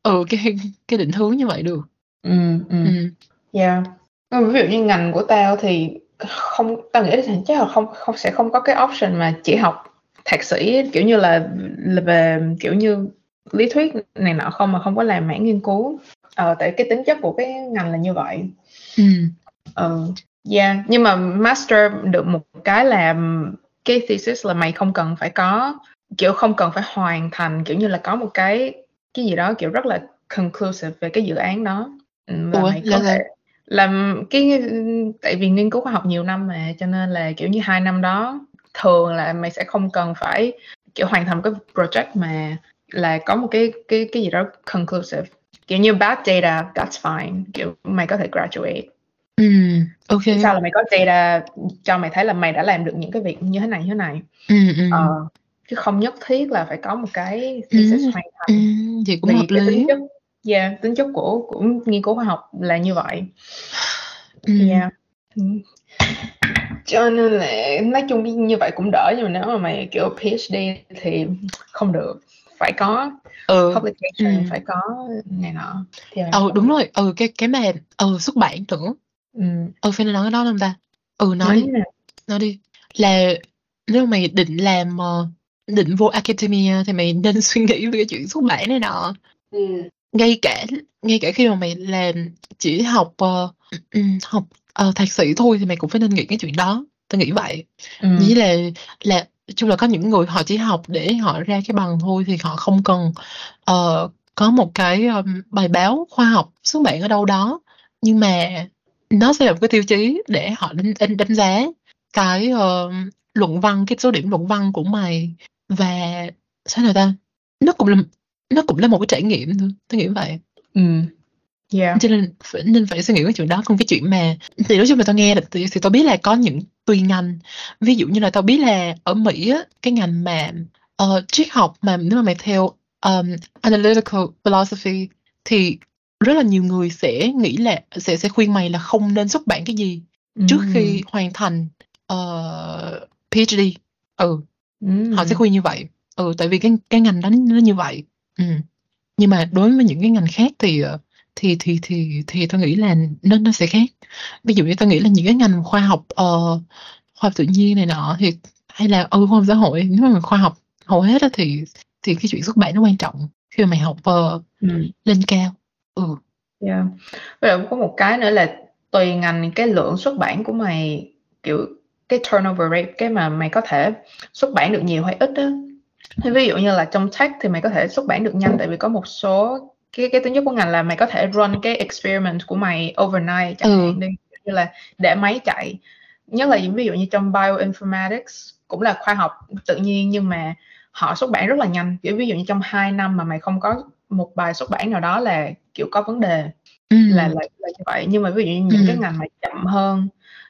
ừ cái cái định hướng như vậy được ừ ừ ừ Yeah. Ví dụ như ngành của tao thì không tao nghĩ là chắc là không không sẽ không có cái option mà chỉ học thạc sĩ kiểu như là, là về kiểu như lý thuyết này nọ không mà không có làm mảng nghiên cứu ờ, tại cái tính chất của cái ngành là như vậy. Ừ. ờ, yeah nhưng mà master được một cái là cái thesis là mày không cần phải có kiểu không cần phải hoàn thành kiểu như là có một cái cái gì đó kiểu rất là conclusive về cái dự án đó. Ừ, là Ủa, mày có thể làm cái tại vì nghiên cứu khoa học nhiều năm mà cho nên là kiểu như hai năm đó thường là mày sẽ không cần phải kiểu hoàn thành cái project mà là có một cái cái cái gì đó conclusive kiểu như bad data that's fine kiểu mày có thể graduate ừ ok là mày có data cho mày thấy là mày đã làm được những cái việc như thế này như thế này ừ, ừ. ờ, chứ không nhất thiết là phải có một cái thesis ừ. hoàn thành ừ. vậy cũng vì hợp lý tính chất yeah, tính chất của của nghiên cứu khoa học là như vậy ừ. yeah ừ. cho nên là nói chung như vậy cũng đỡ nhưng mà nếu mà mày kiểu PhD thì không được phải có ừ. publication ừ. phải có này nọ. Thì ừ không đúng rồi. Ừ cái cái mà ừ xuất bản nữa ừ. ừ phải nói cái đó không ta. Ừ nói nói đi. nè nói đi. Là nếu mày định làm ờ, định vô academia thì mày nên suy nghĩ về cái chuyện xuất bản này nọ. Ừ. ngay cả ngay cả khi mà mày làm chỉ học ừm, học ờ, thạc sĩ thôi thì mày cũng phải nên nghĩ cái chuyện đó. Tao nghĩ vậy. Ừ. nghĩ là là chung là có những người họ chỉ học để họ ra cái bằng thôi thì họ không cần uh, có một cái um, bài báo khoa học xuất bản ở đâu đó. Nhưng mà nó sẽ là một cái tiêu chí để họ đánh, đánh, đánh giá cái uh, luận văn cái số điểm luận văn của mày. Và sao nào ta? Nó cũng là nó cũng là một cái trải nghiệm thôi tôi nghĩ vậy. Ừ yeah cho nên nên phải suy nghĩ cái chuyện đó còn cái chuyện mà thì nói chung là tao nghe được thì, thì tao biết là có những tùy ngành ví dụ như là tao biết là ở Mỹ á, cái ngành mà uh, triết học mà nếu mà mày theo um, analytical philosophy thì rất là nhiều người sẽ nghĩ là sẽ sẽ khuyên mày là không nên xuất bản cái gì trước Ừ. khi hoàn thành uh, PhD ừ ừ. họ sẽ khuyên như vậy ừ tại vì cái cái ngành đó nó như vậy ừ. nhưng mà đối với những cái ngành khác thì ờ, thì thì thì thì tôi nghĩ là nó nó sẽ khác ví dụ như tôi nghĩ là những cái ngành khoa học ờ, khoa học tự nhiên này nọ thì hay là ừ khoa học xã hội nếu mà khoa học hầu hết á thì thì cái chuyện xuất bản nó quan trọng khi mà mày học ờ, Ừ. lên cao ừ Yeah. Với lại có một cái nữa là tùy ngành cái lượng xuất bản của mày kiểu cái turnover rate cái mà mày có thể xuất bản được nhiều hay ít á. Ví dụ như là trong tech thì mày có thể xuất bản được nhanh tại vì có một số cái cái tính chất của ngành là mày có thể run cái experiment của mày overnight chẳng Ừ. hạn như là để máy chạy. Nhất là ví dụ như trong bioinformatics cũng là khoa học tự nhiên nhưng mà họ xuất bản rất là nhanh. Kiểu ví dụ như trong 2 năm mà mày không có một bài xuất bản nào đó là kiểu có vấn đề ừ. là là, là như vậy nhưng mà ví dụ như những Ừ. cái ngành mà chậm hơn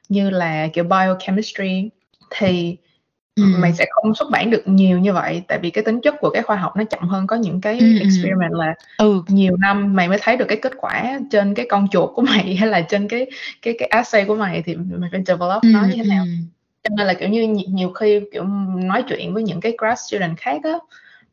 như là kiểu biochemistry thì Ừ. mày sẽ không xuất bản được nhiều như vậy tại vì cái tính chất của cái khoa học nó chậm hơn có những cái Ừ, experiment là ừ. nhiều năm mày mới thấy được cái kết quả trên cái con chuột của mày hay là trên cái cái cái assay của mày thì mày phải develop ừ, nó như thế nào. cho nên là kiểu như nhi- nhiều khi kiểu nói chuyện với những cái grad student khác á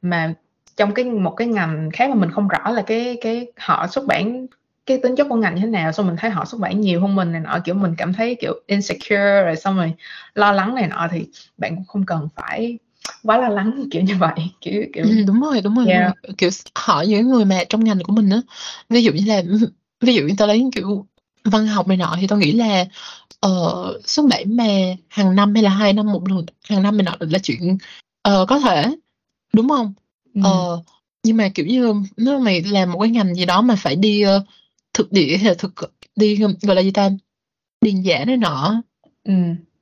mà trong cái một cái ngành khác mà mình không rõ là cái cái họ xuất bản cái tính chất của ngành như thế nào xong mình thấy họ xuất bản nhiều hơn mình này nọ kiểu mình cảm thấy kiểu insecure rồi xong rồi lo lắng này nọ thì bạn cũng không cần phải quá lo lắng kiểu như vậy kiểu kiểu Ừ, đúng rồi đúng rồi, Yeah. kiểu hỏi những người mà trong ngành của mình á ví dụ như là ví dụ như tao lấy kiểu văn học này nọ thì tao nghĩ là ờ, xuất bản mà hàng năm hay là hai năm một lần hàng năm này nọ là chuyện ờ, có thể đúng không ừ. Ờ, nhưng mà kiểu như nếu mà mày làm một cái ngành gì đó mà phải đi ờ, thực địa hay là thực đi gọi là gì ta? Điền giả này nọ. Ừ.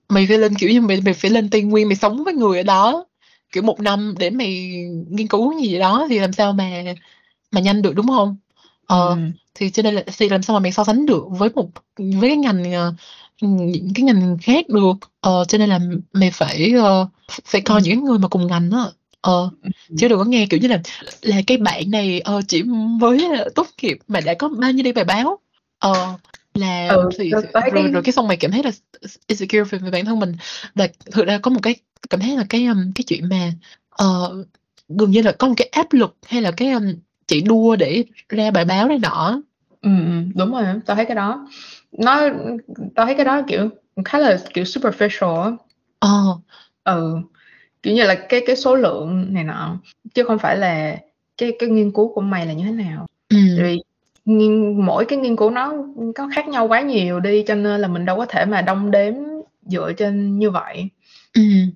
mày phải lên kiểu như mày mày phải lên Tây Nguyên mày sống với người ở đó. Kiểu một năm để mày nghiên cứu gì đó thì làm sao mà mà nhanh được đúng không? Ờ ừ. thì cho nên là thì làm sao mà mày so sánh được với một với cái ngành ờ, những cái ngành khác được? Ờ cho nên là mày phải ờ, phải coi Ừ. những người mà cùng ngành đó ờ chứ đừng có nghe kiểu như là là cái bạn này ờ, chỉ mới tốt nghiệp mà đã có bao nhiêu đi bài báo? Ờ là Ừ, thì rồi cái- rồi cái xong mày cảm thấy là insecure về, về bản thân mình. Và thực ra có một cái cảm thấy là cái um, cái chuyện mà ờ, gần như là có một cái áp lực hay là cái um, chạy đua để ra bài báo này nọ. Ừ, đúng rồi, tao thấy cái đó. nó tao thấy cái đó kiểu khá là kiểu superficial Ờ. ừ kiểu như là cái cái số lượng này nọ chứ không phải là cái cái nghiên cứu của mày là như thế nào. Tại vì nghiên, mỗi cái nghiên cứu nó có khác nhau quá nhiều đi cho nên là mình đâu có thể mà đong đếm dựa trên như vậy Ừm.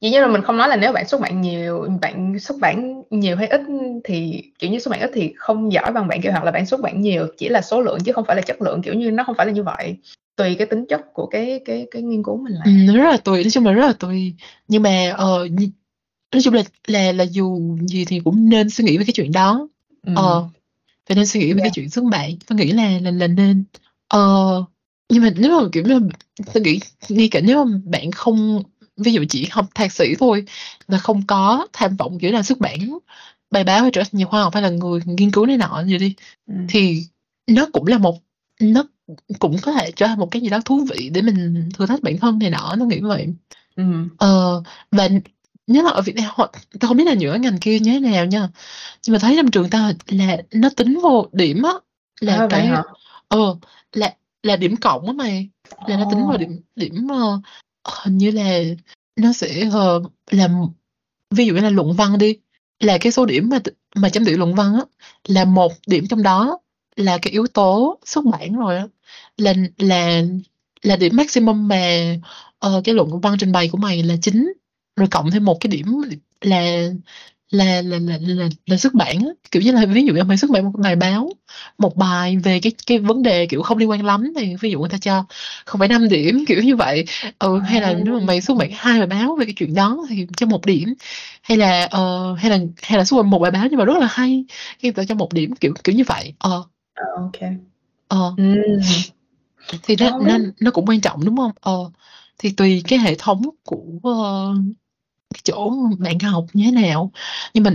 dĩ nhiên là mình không nói là nếu bạn xuất bản nhiều bạn xuất bản nhiều hay ít thì kiểu như xuất bản ít thì không giỏi bằng bạn kiểu hoặc là bạn xuất bản nhiều chỉ là số lượng chứ không phải là chất lượng kiểu như nó không phải là như vậy tùy cái tính chất của cái cái cái nghiên cứu mình làm nó rất là tùy, nói chung là rất là tùy. Nhưng mà, ờ, nh nói chung là là là dù gì thì cũng nên suy nghĩ về cái chuyện đó. Ừm. Ờ, phải nên suy nghĩ về cái Yeah. chuyện xuất bản, tôi nghĩ là là là nên. Ờ, nhưng mà nếu mà, kiểu như, tôi nghĩ ngay cả nếu mà bạn không ví dụ chỉ học thạc sĩ thôi và không có tham vọng, kiểu là, xuất bản bài báo hay trở thành nhà khoa học hay là người nghiên cứu này nọ gì đi, Ừm. thì nó cũng là một nó cũng có thể thành một cái gì đó thú vị để mình thử thách bản thân này nọ, tôi nghĩ vậy. Ừm. Ờ, và nếu mà ở Việt Nam hoặc tôi không biết là những cái ngành kia như thế nào nha, nhưng mà thấy trong trường tao là nó tính vô điểm á, là À, cái ờ, là là điểm cộng á mày, là nó tính vào điểm điểm, ờ, hình như là nó sẽ, ờ, làm ví dụ như là luận văn đi, là cái số điểm mà mà chấm điểm luận văn á, là một điểm trong đó là cái yếu tố xuất bản rồi á, là là là điểm maximum mà, ờ, cái luận văn trình bày của mày là 9, rồi cộng thêm một cái điểm là là là là là là xuất bản á. Kiểu như là, ví dụ như mày xuất bản một bài báo, một bài về cái cái vấn đề, kiểu, không liên quan lắm thì ví dụ người ta cho 0,5 điểm, kiểu như vậy. Ừ, hay là nếu mà mày xuất bản 2 bài báo về cái chuyện đó thì cho 1 điểm, hay là, ờ, hay là hay là xuất bản một bài báo nhưng mà rất là hay, cái người ta cho 1 điểm, kiểu kiểu như vậy. Ờ. À, ô kê. Ờ. Ừm. Thì nó nó nó cũng quan trọng, đúng hông? Ờ, thì tùy cái hệ thống của, ờ, cái chỗ bạn học như thế nào, nhưng mà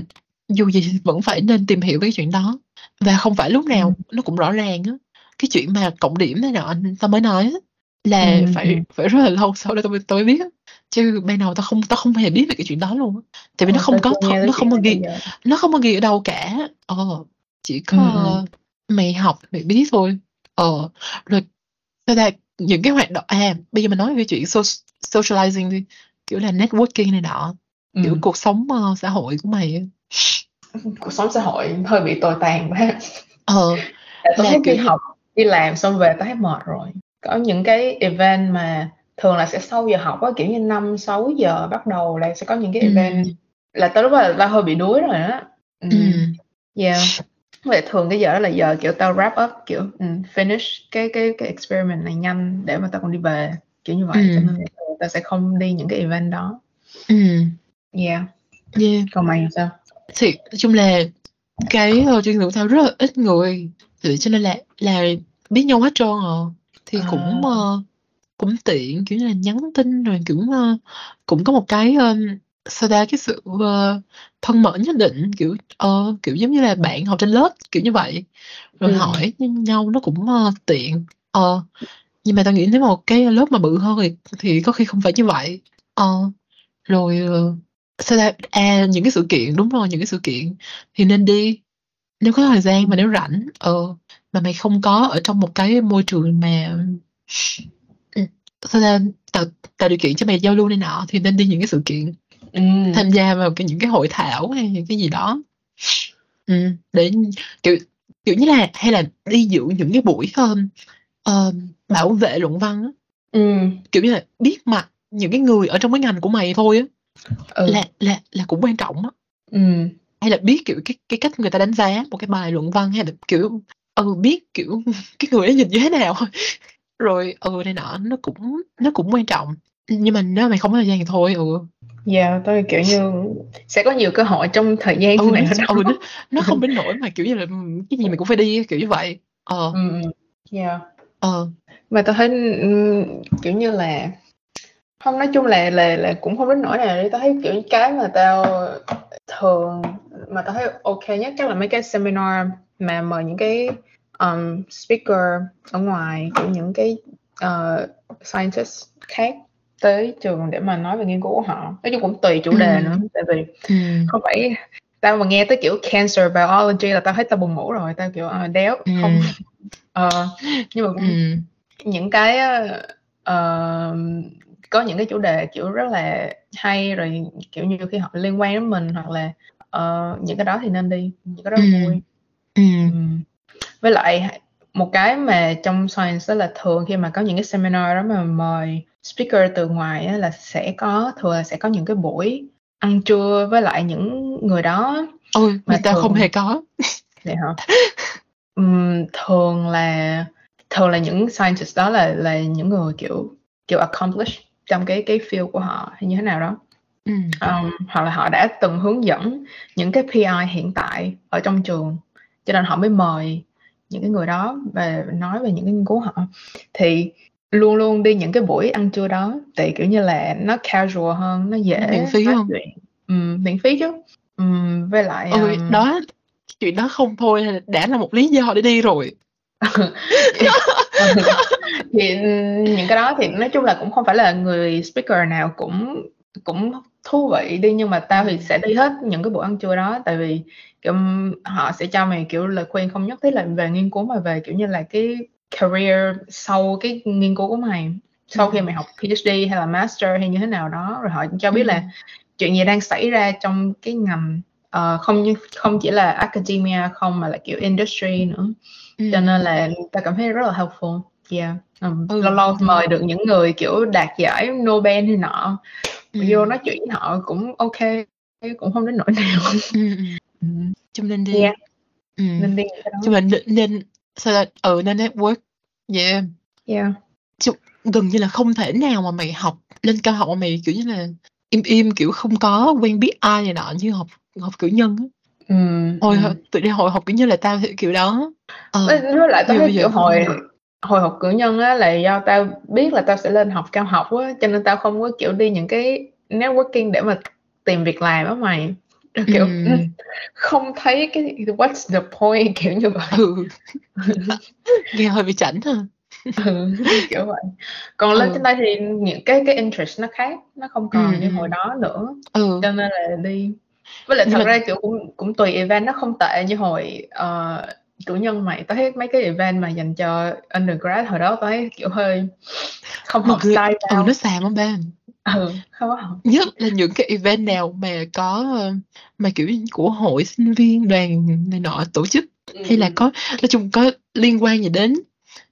dù gì thì vẫn phải nên tìm hiểu về cái chuyện đó, và không phải lúc nào Ừm. nó cũng rõ ràng á. Cái chuyện mà cộng điểm này nọ tao mới nói á, là Ừm, phải ừm. phải rất là lâu sau đó tao mới tao mới biết á, chứ ban đầu tao không tao không hề biết về cái chuyện đó luôn á. Tại vì nó Ờ, không tao có chưa th nghe tới nó chuyện không có này ghi giờ. nó không có ghi ở đâu cả. Ờ, chỉ có, Ừm, mày học mày biết thôi. Ờ, rồi sao ta, những cái hoạt động à, bây giờ mình nói về chuyện soc socializing đi, kiểu là networking này nọ, kiểu, Ừm. cuộc sống, ơ, xã hội của mày. Cuộc sống xã hội hơi bị tồi tàn quá. Ờ, tao là, kiểu đi học, đi làm xong về tao thấy mệt rồi. Có những cái event mà thường là sẽ sau giờ học á, kiểu như 5-6 giờ bắt đầu là sẽ có những cái event Ừm. là tới lúc đó là tao hơi bị đuối rồi á. Ừm. Ừm. Yeah. Lại thường cái giờ đó là giờ, kiểu, tao wrap up, kiểu, ừm, finish cái cái cái experiment này nhanh để mà tao còn đi về, kiểu như vậy, cho Ừm. nên tao sẽ không đi những cái event đó. Ừm. Yeah. Yeah. Còn mày thì sao? Thì chung là cái, ơ, chuyên của tao rất là ít người, vậy cho nên là là biết nhau hết trơn à, thì cũng, À. ơ, cũng tiện, kiểu như là, nhắn tin rồi cũng, ơ, cũng có một cái, ờm, sao ta, cái sự, ờ, thân mật nhất định, kiểu, ờ, kiểu, giống như là bạn học trên lớp, kiểu như vậy. Rồi Ừm. hỏi nh nhau nó cũng, ơ, tiện. Ờ, nhưng mà tao nghĩ nếu mà một cái lớp mà bự hơn thì thì có khi không phải như vậy. Ờ, rồi, sao ta, à, những cái sự kiện đúng rồi, những cái sự kiện thì nên đi, nếu có thời gian mà nếu rảnh, ờ, mà mày không có ở trong một cái môi trường mà ừm, sao ta, tạo tạo điều kiện cho mày giao lưu này nọ thì nên đi những cái sự kiện, Ừm. tham gia vào cái những cái hội thảo hay những cái gì đó. Ừm, để, kiểu kiểu như là, hay là đi dự những cái buổi, ờm, ờm, bảo vệ luận văn á. Ừm. Kiểu như là, biết mặt những cái người ở trong cái ngành của mày thôi á, Ừ. là là là cũng quan trọng á. Ừm. Hay là biết, kiểu, cái cái cách người ta đánh giá một cái bài luận văn hay là, kiểu, ừ, biết, kiểu, cái người ấy nhìn như thế nào. Rồi, ừ, này nọ nó cũng nó cũng quan trọng, nhưng mà nếu mà mày không có thời gian thì thôi, ừ. Yeah, tôi, kiểu như, sẽ có nhiều cơ hội trong thời gian Ừ, này nó ừ, nó nó không đến nỗi mà, kiểu như là, cái gì mày cũng phải đi kiểu như vậy. Ờ. Ừm. Yeah. Ờ. Mà tao thấy, ừm, kiểu như là hông, nói chung là là là cũng không đến nỗi nào đi, tao thấy, kiểu, cái mà tao thường mà tao thấy kê nhất chắc là mấy cái seminar mà mời những cái, ờm, speaker ở ngoài, kiểu, những cái, ờ, scientist khác tới trường để mà nói về nghiên cứu của họ. Nói chung cũng tùy chủ đề nữa, Ừm. tại vì Ừm. không phải tao mà nghe tới, kiểu, cancer biology là tao thấy tao buồn ngủ rồi, tao, kiểu, ờ, đéo, không Ừm. ờ, nhưng mà cũng Ừm. những cái uh, có những cái chủ đề kiểu rất là hay rồi kiểu như khi họ liên quan đến mình hoặc là uh, những cái đó thì nên đi những cái đó ừ. vui ừ. với lại một cái mà trong science đó là thường khi mà có những cái seminar đó mà mời speaker từ ngoài là sẽ có thường sẽ có những cái buổi ăn trưa với lại những người đó. Ôi mà tao không hề có. Vậy hả? Um, thường là thường là những scientist đó là là những người kiểu kiểu accomplished trong cái cái field của họ hay như thế nào đó. Ừ. um, hoặc là họ đã từng hướng dẫn những cái PI hiện tại ở trong trường cho nên họ mới mời những cái người đó và nói về những cái nghiên cứu họ. Thì luôn luôn đi những cái buổi ăn trưa đó. Thì kiểu như là nó casual hơn nó dễ miễn phí không? chuyện. Ừ, miễn phí chứ. Ừ, với lại ôi um... đó chuyện đó không thôi đã là một lý do để đi rồi. Thì những cái đó thì nói chung là cũng không phải là người speaker nào cũng cũng thú vị đi nhưng mà tao thì sẽ đi hết những cái buổi ăn trưa đó. Tại vì kiểu họ sẽ cho mày kiểu lời khuyên không nhất thiết là về nghiên cứu mà về kiểu như là cái career sau cái nghiên cứu của mày sau khi mày học PhD hay là master hay như thế nào đó rồi họ cho biết là chuyện gì đang xảy ra trong cái ngành uh, không như không chỉ là academia không mà là kiểu industry nữa ừ. cho nên là ta cảm thấy rất là helpful yeah um, ừ. lâu lâu mời được những người kiểu đạt giải Nobel hay nọ ừ. vô nói chuyện với họ cũng ok cũng không đến nỗi nào ừ. ừ. chung nên đi yeah. ừ. nên nên sao là ừ nên network. Yeah. Yeah. Chung, gần như là không thể nào mà mày học lên cao học mà mày kiểu như là im im kiểu không có quen biết ai này nọ như học học cử nhân á. Ừ, hồi ừ. tự đi hồi học cử nhân là tao kiểu đó. Ờ, với lại tao thấy kiểu hồi hồi học cử nhân á là do tao biết là tao sẽ lên học cao học á cho nên tao không có kiểu đi những cái networking để mà tìm việc làm á mày kiểu ừ. không thấy cái what's the point kiểu như vậy ừ. nghe hơi bị chảnh ha ừ, kiểu vậy còn lên ừ. trên đây thì những cái cái interest nó khác nó không còn ừ. như hồi đó nữa ừ. cho nên là đi với lại thật ra kiểu cũng cũng tùy event nó không tệ như hồi uh, cử nhân mày tao thấy mấy cái event mà dành cho undergrad hồi đó tao thấy kiểu hơi không hợp người... style ừ nó xàm lắm bên ừ. Không có học. Nhất là những cái event nào mà có mà kiểu của hội sinh viên đoàn này nọ tổ chức. Ừ. hay là có nói chung có liên quan gì đến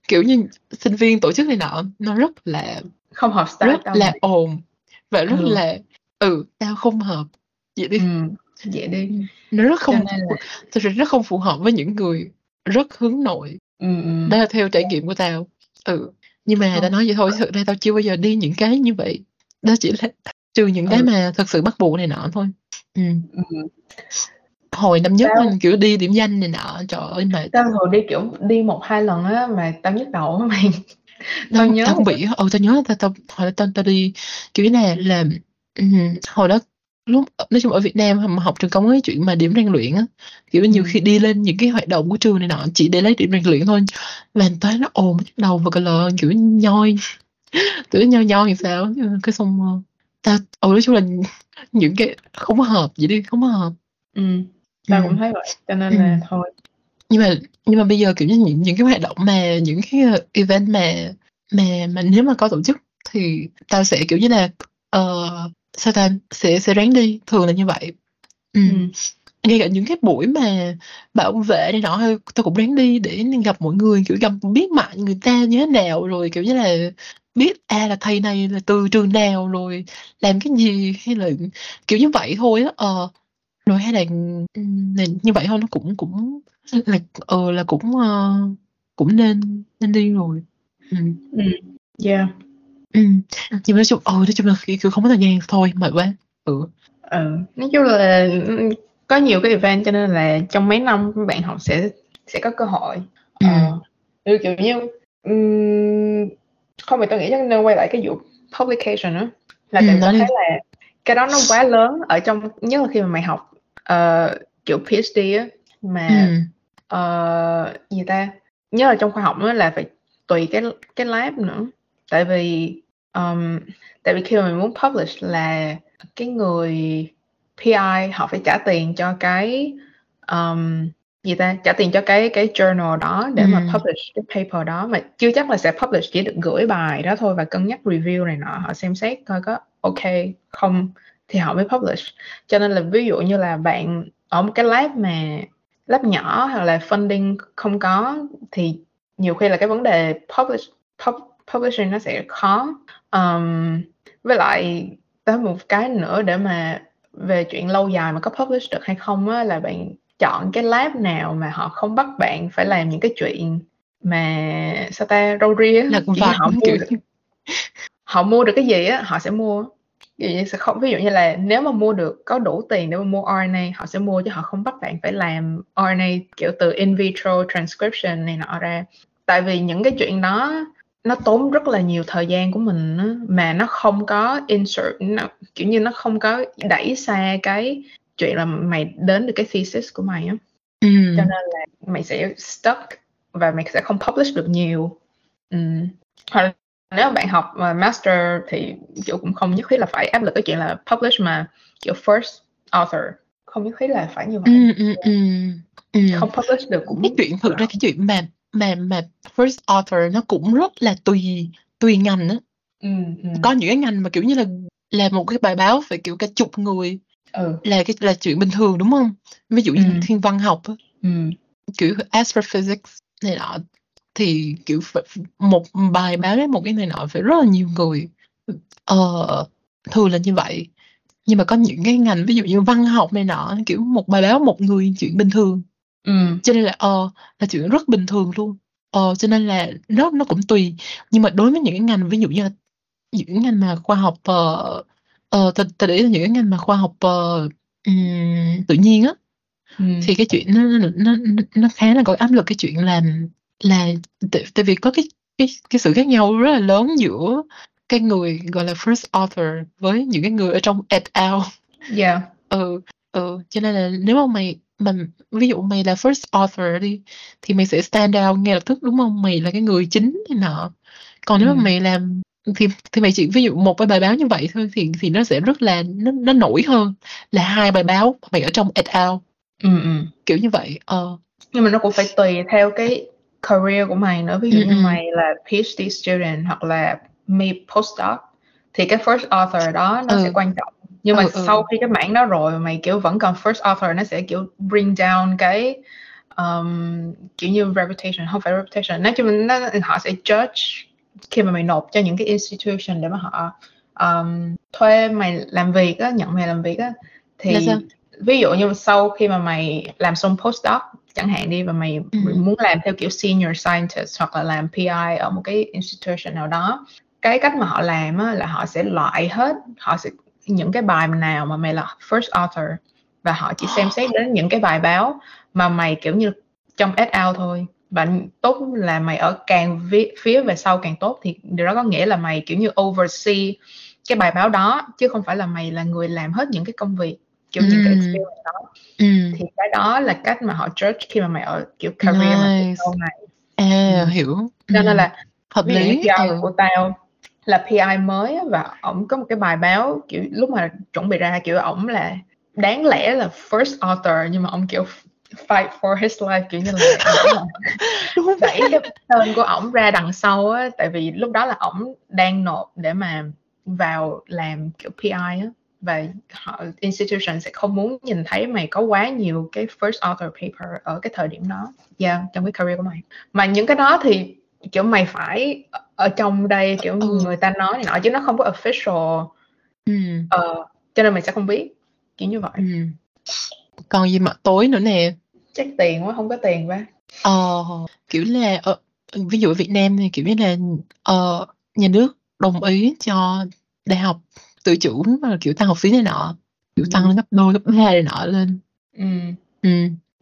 kiểu như sinh viên tổ chức này nọ nó rất là không hợp style rất là mày. ồn và rất ừ. là ừ tao không hợp. Vậy đi. Ừ, vậy đi. Nó rất không là... thực sự rất không phù hợp với những người rất hướng nội. Ừ, ừ. đó là theo trải nghiệm của tao. Ừ. Nhưng mà ừ. tao nói vậy thôi thực ra tao chưa bao giờ đi những cái như vậy đó chỉ là trừ những cái ừ. mà thật sự bắt buộc này nọ thôi ừ. Ừ. hồi năm nhất mình kiểu đi điểm danh này nọ trời ơi mà tao hồi đi kiểu đi một hai lần á mà tao nhức đầu á mày tao nhớ tao cũng bị ừ tao nhớ tao tao hồi tao tao đi kiểu này là um, hồi đó lúc nói chung ở Việt Nam mà học trường công ấy chuyện mà điểm rèn luyện á kiểu nhiều ừ. khi đi lên những cái hoạt động của trường này nọ chỉ để lấy điểm rèn luyện thôi là tới nó ồn đầu và cái lờ kiểu nhoi tưởng nhoi nhoi thì sao cái xong ta ừ nói chung là những cái không có hợp vậy đi không có hợp ừ tao ừ. cũng thấy vậy cho nên ừ. là thôi nhưng mà nhưng mà bây giờ kiểu như những những cái hoạt động mà những cái ờ, event mà mà mà nếu mà có tổ chức thì tao sẽ kiểu như là uh, sao ta sẽ sẽ ráng đi thường là như vậy ừ. ừ. Ngay cả những cái buổi mà bảo vệ này nọ tao cũng ráng đi để gặp mọi người kiểu gặp biết mặt người ta như thế nào rồi kiểu như là biết a à, là thầy này là từ trường nào rồi làm cái gì hay là kiểu như vậy thôi á ờ rồi hay là, là như vậy thôi nó cũng cũng là ờ là cũng uh, cũng nên nên đi rồi ừ. ừ. yeah ừ. nhưng mà nói chung ờ nói chung là kiểu không có thời gian thôi mệt quá ừ ừ nói chung là có nhiều cái event cho nên là trong mấy năm bạn học sẽ sẽ có cơ hội ừ. ờ, kiểu như um, không thì tôi nghĩ chắc nên quay lại cái vụ publication đó là ừ, tại tôi thấy là cái đó nó quá lớn ở trong nhất là khi mà mày học uh, kiểu PhD á mà ừ. uh, gì ta nhớ là trong khoa học là phải tùy cái cái lab nữa tại vì um, tại vì khi mà mình muốn publish là cái người PI họ phải trả tiền cho cái um, gì ta? Trả tiền cho cái cái journal đó để mà Ừm. publish cái paper đó. Mà chưa chắc là sẽ publish chỉ được gửi bài đó thôi và cân nhắc review này nọ. Họ xem xét coi có ok không thì họ mới publish. Cho nên là ví dụ như là bạn ở một cái lab mà lab nhỏ hoặc là funding không có thì nhiều khi là cái vấn đề publish pub, publishing nó sẽ khó. Um, với lại tới một cái nữa để mà về chuyện lâu dài mà có publish được hay không á là bạn chọn cái lab nào mà họ không bắt bạn phải làm những cái chuyện mà sao ta râu ria là vặt họ mua kiểu được họ mua được cái gì á họ sẽ mua. Ví dụ sẽ không ví dụ như là nếu mà mua được có đủ tiền để mà mua RNA họ sẽ mua chứ họ không bắt bạn phải làm RNA kiểu từ in vitro transcription này nọ ra. Tại vì những cái chuyện đó nó tốn rất là nhiều thời gian của mình á, mà nó không có insert nó, kiểu như nó không có đẩy xa cái chuyện là mày đến được cái thesis của mày á Ừm. cho nên là mày sẽ stuck và mày sẽ không publish được nhiều Ừm. hoặc là nếu mà bạn học mà master thì kiểu cũng không nhất thiết là phải áp lực cái chuyện là publish mà kiểu first author không nhất thiết là phải như vậy Ừm, ừm, ừm. Ừm. không publish được cũng cái chuyện thực ra cái chuyện mà mà mà first author nó cũng rất là tùy tùy ngành á. Ừ, ừ. có những cái ngành mà kiểu như là làm một cái bài báo phải kiểu cả chục người ừ, là cái là chuyện bình thường đúng không? Ví dụ như Ừ. thiên văn học á, ừ, kiểu astrophysics này nọ thì kiểu một bài báo đấy một cái này nọ phải rất là nhiều người. Ờ thường là như vậy. Nhưng mà có những cái ngành ví dụ như văn học này nọ kiểu một bài báo một người chuyện bình thường ừ, cho nên là ờ là chuyện rất bình thường luôn. Ờ cho nên là nó nó cũng tùy. Nhưng mà đối với những cái ngành ví dụ như là những cái ngành mà khoa học ờ ờ ta, ta để ý là những cái ngành mà khoa học ờ, ừm, tự nhiên á ừ. thì cái chuyện nó nó nó, nó khá là có áp lực cái chuyện làm là tại, tại vì có cái cái cái sự khác nhau rất là lớn giữa cái người gọi là first author với những cái người ở trong et al. Yeah ừ ừ cho nên là nếu mà mày mà ví dụ mày là first author đi thì mày sẽ stand out ngay lập tức đúng không mày là cái người chính này nọ còn nếu Ừ. mà mày làm thì thì mày chỉ ví dụ một cái bài báo như vậy thôi thì thì nó sẽ rất là nó nó nổi hơn là hai bài báo mày ở trong et al ừ, ừ. kiểu như vậy ờ nhưng mà nó cũng phải tùy theo cái career của mày nữa ví dụ Ừ, như ừ. mày là PhD student hoặc là me postdoc thì cái first author đó nó Ừ. sẽ quan trọng nhưng mà Ừ, ừ. sau khi cái mảng đó rồi mà mày kiểu vẫn còn first author nó sẽ kiểu bring down cái um, kiểu như reputation không phải reputation nói chung nó họ sẽ judge khi mà mày nộp cho những cái institution để mà họ um, thuê mày làm việc á nhận mày làm việc á thì sao? ví dụ như sau khi mà mày làm xong postdoc chẳng hạn đi và mày Ừ. muốn làm theo kiểu senior scientist hoặc là làm PI ở một cái institution nào đó cái cách mà họ làm á, là họ sẽ loại hết họ sẽ những cái bài nào mà mày là first author và họ chỉ xem xét đến những cái bài báo mà mày kiểu như trong al thôi và tốt là mày ở càng vi- phía về sau càng tốt thì điều đó có nghĩa là mày kiểu như oversee cái bài báo đó chứ không phải là mày là người làm hết những cái công việc kiểu những cái Ừ. experience đó ừ thì cái đó là cách mà họ judge khi mà mày ở kiểu career mà Nice. sau này à Ừ. hiểu cho Ừ. nên là hợp lý ừ. của tao là PI mới và ổng có một cái bài báo kiểu lúc mà chuẩn bị ra kiểu ổng là đáng lẽ là first author nhưng mà ổng kiểu fight for his life kiểu như là đẩy cái tên của ổng ra đằng sau á tại vì lúc đó là ổng đang nộp để mà vào làm kiểu PI á và họ institution sẽ không muốn nhìn thấy mày có quá nhiều cái first author paper ở cái thời điểm đó. Yeah, trong cái career của mày. Mà những cái đó thì kiểu mày phải ở trong đây kiểu Ừ. người ta nói này nọ chứ nó không có official ừ. ờ, cho nên mày sẽ không biết kiểu như vậy Ừ. còn gì mặt tối nữa nè chắc tiền quá không có tiền quá ờ kiểu là ờ, ví dụ ở Việt Nam thì kiểu như là ờ, nhà nước đồng ý cho đại học tự chủ mà kiểu tăng học phí này nọ kiểu Ừ. tăng lên gấp đôi gấp ba này nọ lên ừ, ừ.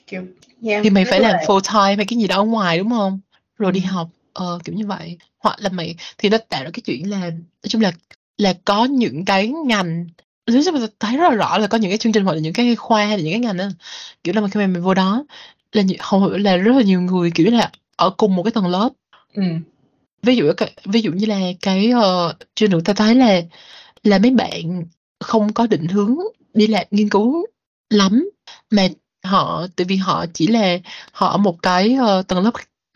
kiểu yeah, thì mày phải làm là- full time hay cái gì đó ở ngoài đúng không rồi đi Ừ. học ờ, kiểu như vậy hoặc là mày thì nó tạo ra cái chuyện là nói chung là là có những cái ngành nói chung là thấy rất là rõ là có những cái chương trình hoặc là những cái khoa hay là những cái ngành đó kiểu là khi mà mày vô đó là hầu là rất là nhiều người kiểu là ở cùng một cái tầng lớp. Ừ, ví dụ ví dụ như là cái uh, chương trình ta thấy là là mấy bạn không có định hướng đi làm nghiên cứu lắm mà họ tại vì họ chỉ là họ ở một cái uh, tầng lớp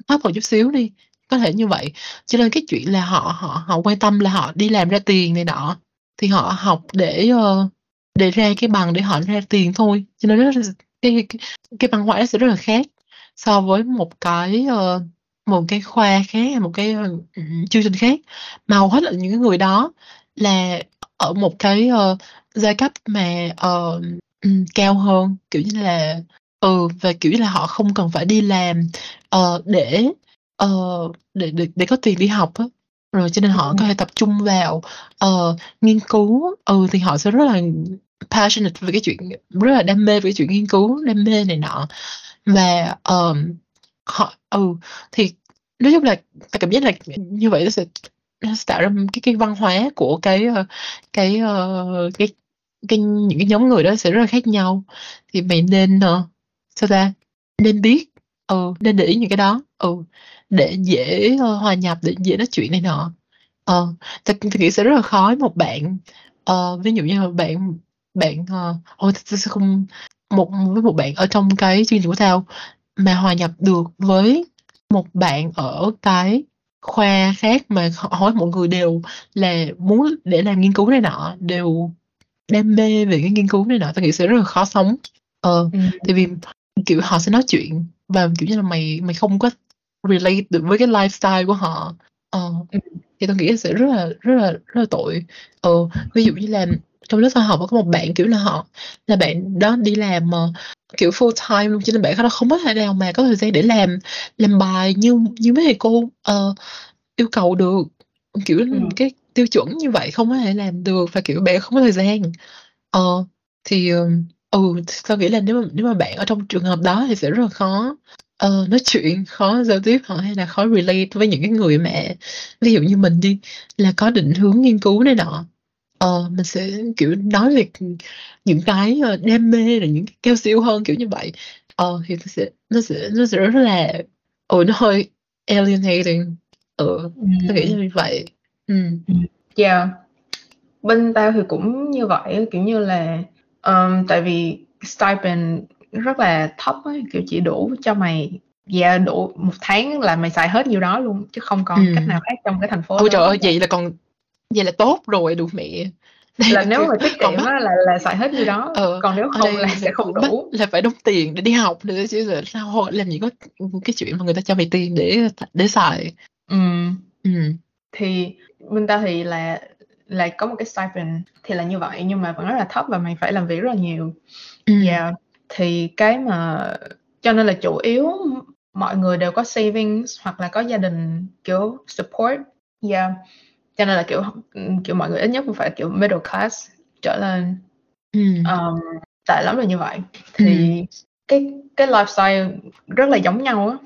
thấp một chút xíu đi có thể như vậy. Cho nên cái chuyện là họ họ họ quan tâm là họ đi làm ra tiền này nọ thì họ học để uh, để ra cái bằng để họ ra tiền thôi. Cho nên nó cái cái, cái bằng ngoại nó sẽ rất là khác so với một cái uh, một cái khoa khác một cái uh, chương trình khác. Mà hầu hết là những người đó là ở một cái uh, giai cấp mà uh, um, cao hơn. Kiểu như là ừ và kiểu như là họ không cần phải đi làm uh, để uh, để để để có tiền đi học á. Rồi cho nên họ có thể tập trung vào uh, nghiên cứu. Ừ thì họ sẽ rất là passionate về cái chuyện rất là đam mê về cái chuyện nghiên cứu đam mê này nọ. Và um, họ ừ thì nói chung là ta cảm giác là như vậy nó sẽ nó sẽ tạo ra cái cái văn hóa của cái cái uh, cái cái những cái nhóm người đó sẽ rất là khác nhau. Thì mày nên uh, sao ta? Nên biết ừ nên để ý những cái đó. Ừ để dễ uh, hòa nhập để dễ nói chuyện này nọ ờ uh, ta nghĩ sẽ rất là khó một bạn uh, ví dụ như là bạn bạn ờ ôi ta sẽ không một với một bạn ở trong cái chương trình của tao mà hòa nhập được với một bạn ở cái khoa khác mà hỏi mọi người đều là muốn để làm nghiên cứu này nọ đều đam mê về cái nghiên cứu này nọ tao nghĩ sẽ rất là khó sống ờ ừ. tại vì kiểu họ sẽ nói chuyện và kiểu như là mày mày không có relate được với cái lifestyle của họ. Ờ ừ. thì tao nghĩ sẽ rất là rất là rất là tội. Ờ ví dụ như là trong lớp khoa học có một bạn kiểu là họ là bạn đó đi làm uh, kiểu full time luôn cho nên bạn đó không có thể nào mà có thời gian để làm làm bài như như mấy thầy cô uh, yêu cầu được. Kiểu ừ. cái tiêu chuẩn như vậy không có thể làm được và kiểu bạn không có thời gian. Ờ uh, thì ừ tao nghĩ là nếu mà nếu mà bạn ở trong trường hợp đó thì sẽ rất là khó uh, nói chuyện khó giao tiếp hoặc hay là khó relate với những cái người mà ví dụ như mình đi là có định hướng nghiên cứu này nọ Ờ, mình sẽ, kiểu, nói về, những cái, ơ, đam mê rồi những cái cao siêu hơn, kiểu như vậy. Ờ, thì nó sẽ nó sẽ nó sẽ rất là ừ, nó hơi alienating. Ừ, tôi nghĩ như vậy. Ừm, yeah. Bên tao thì cũng như vậy kiểu như là, ờm, tại vì stipend rất là thấp á, kiểu, chỉ đủ cho mày yeah, đủ một tháng là mày xài hết nhiêu đó luôn, chứ không còn cách nào khác trong cái thành phố Ôi trời ơi, vậy là còn vậy là tốt rồi đủ mẹ là nếu mà tiết kiệm á là là xài hết như đó ừ, còn nếu không là sẽ không đủ là phải đóng tiền để đi học nữa chứ giờ sao làm gì có cái chuyện mà người ta cho mày tiền để để xài ừ. ừ. thì bên ta thì là là có một cái stipend thì là như vậy nhưng mà vẫn rất là thấp và mày phải làm việc rất là nhiều ừ. yeah. Thì cái mà cho nên là chủ yếu mọi người đều có savings hoặc là có gia đình kiểu support. Yeah. Cho nên là kiểu kiểu mọi người ít nhất cũng phải kiểu middle class trở lên. Um, tại lắm là như vậy. Thì cái cái lifestyle rất là giống nhau á.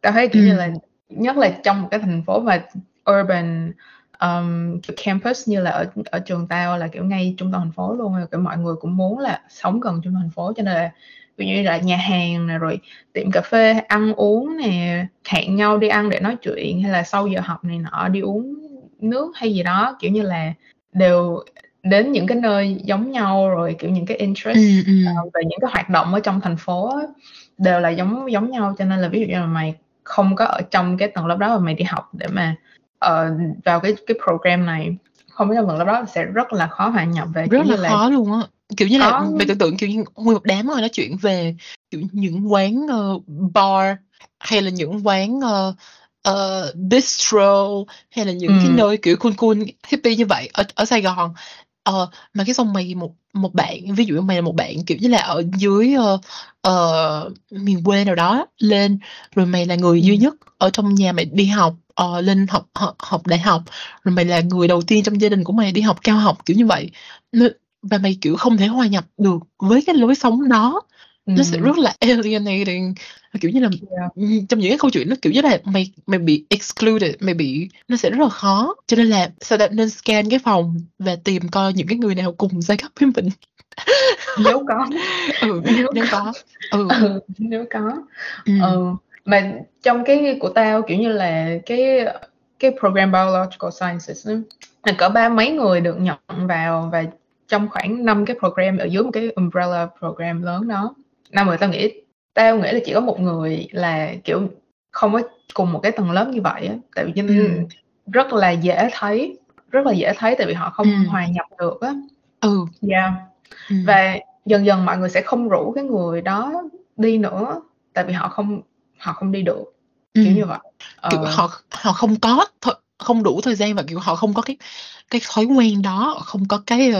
Tao thấy kiểu như là nhất là trong một cái thành phố mà urban um, kiểu campus như là ở ở trường tao là kiểu ngay trung tâm thành phố luôn kiểu mọi người cũng muốn là sống gần trung tâm thành phố cho nên là ví dụ như là nhà hàng này rồi tiệm cà phê ăn uống nè hẹn nhau đi ăn để nói chuyện hay là sau giờ học này nọ đi uống nước hay gì đó kiểu như là đều đến những cái nơi giống nhau rồi kiểu những cái interest ừ, ừ. Uh, về những cái hoạt động ở trong thành phố đều là giống giống nhau cho nên là ví dụ như là mày không có ở trong cái tầng lớp đó mà mày đi học để mà uh, vào cái cái program này không có trong tầng lớp đó sẽ rất là khó hòa nhập về rất là, là khó luôn á. Kiểu như là mày tưởng tượng kiểu như nguyên một đám rồi nói chuyện về kiểu những quán uh, bar hay là những quán uh, uh, bistro hay là những ừ. cái nơi kiểu cool cool hippie như vậy ở ở Sài Gòn. Uh, mà cái xong mày một một bạn ví dụ mày là một bạn kiểu như là ở dưới uh, uh, miền quê nào đó lên rồi mày là người duy nhất ở trong nhà mày đi học uh, lên học, học học đại học rồi mày là người đầu tiên trong gia đình của mày đi học cao học kiểu như vậy. Và mày kiểu không thể hòa nhập được với cái lối sống đó nó sẽ rất là alienating kiểu như là yeah. trong những cái câu chuyện nó kiểu như là mày mày bị excluded mày bị nó sẽ rất là khó cho nên là sao ta nên scan cái phòng và tìm coi những cái người nào cùng giai cấp với mình nếu có ừ nếu, nếu có, có. Ừ. ừ nếu có ừ. ừ mà trong cái của tao kiểu như là cái cái program biological sciences là cỡ ba mấy người được nhận vào và trong khoảng năm cái program ở dưới một cái umbrella program lớn đó năm người tao nghĩ tao nghĩ là chỉ có một người là kiểu không có cùng một cái tầng lớp như vậy á tại vì Ừ. rất là dễ thấy rất là dễ thấy tại vì họ không Ừ. hòa nhập được á Ừ. yeah. Ừ. và dần dần mọi người sẽ không rủ cái người đó đi nữa tại vì họ không họ không đi được Ừ. kiểu như vậy Kiểu Ờ, họ họ không có không đủ thời gian và, kiểu, họ không có cái cái thói quen đó, không có cái,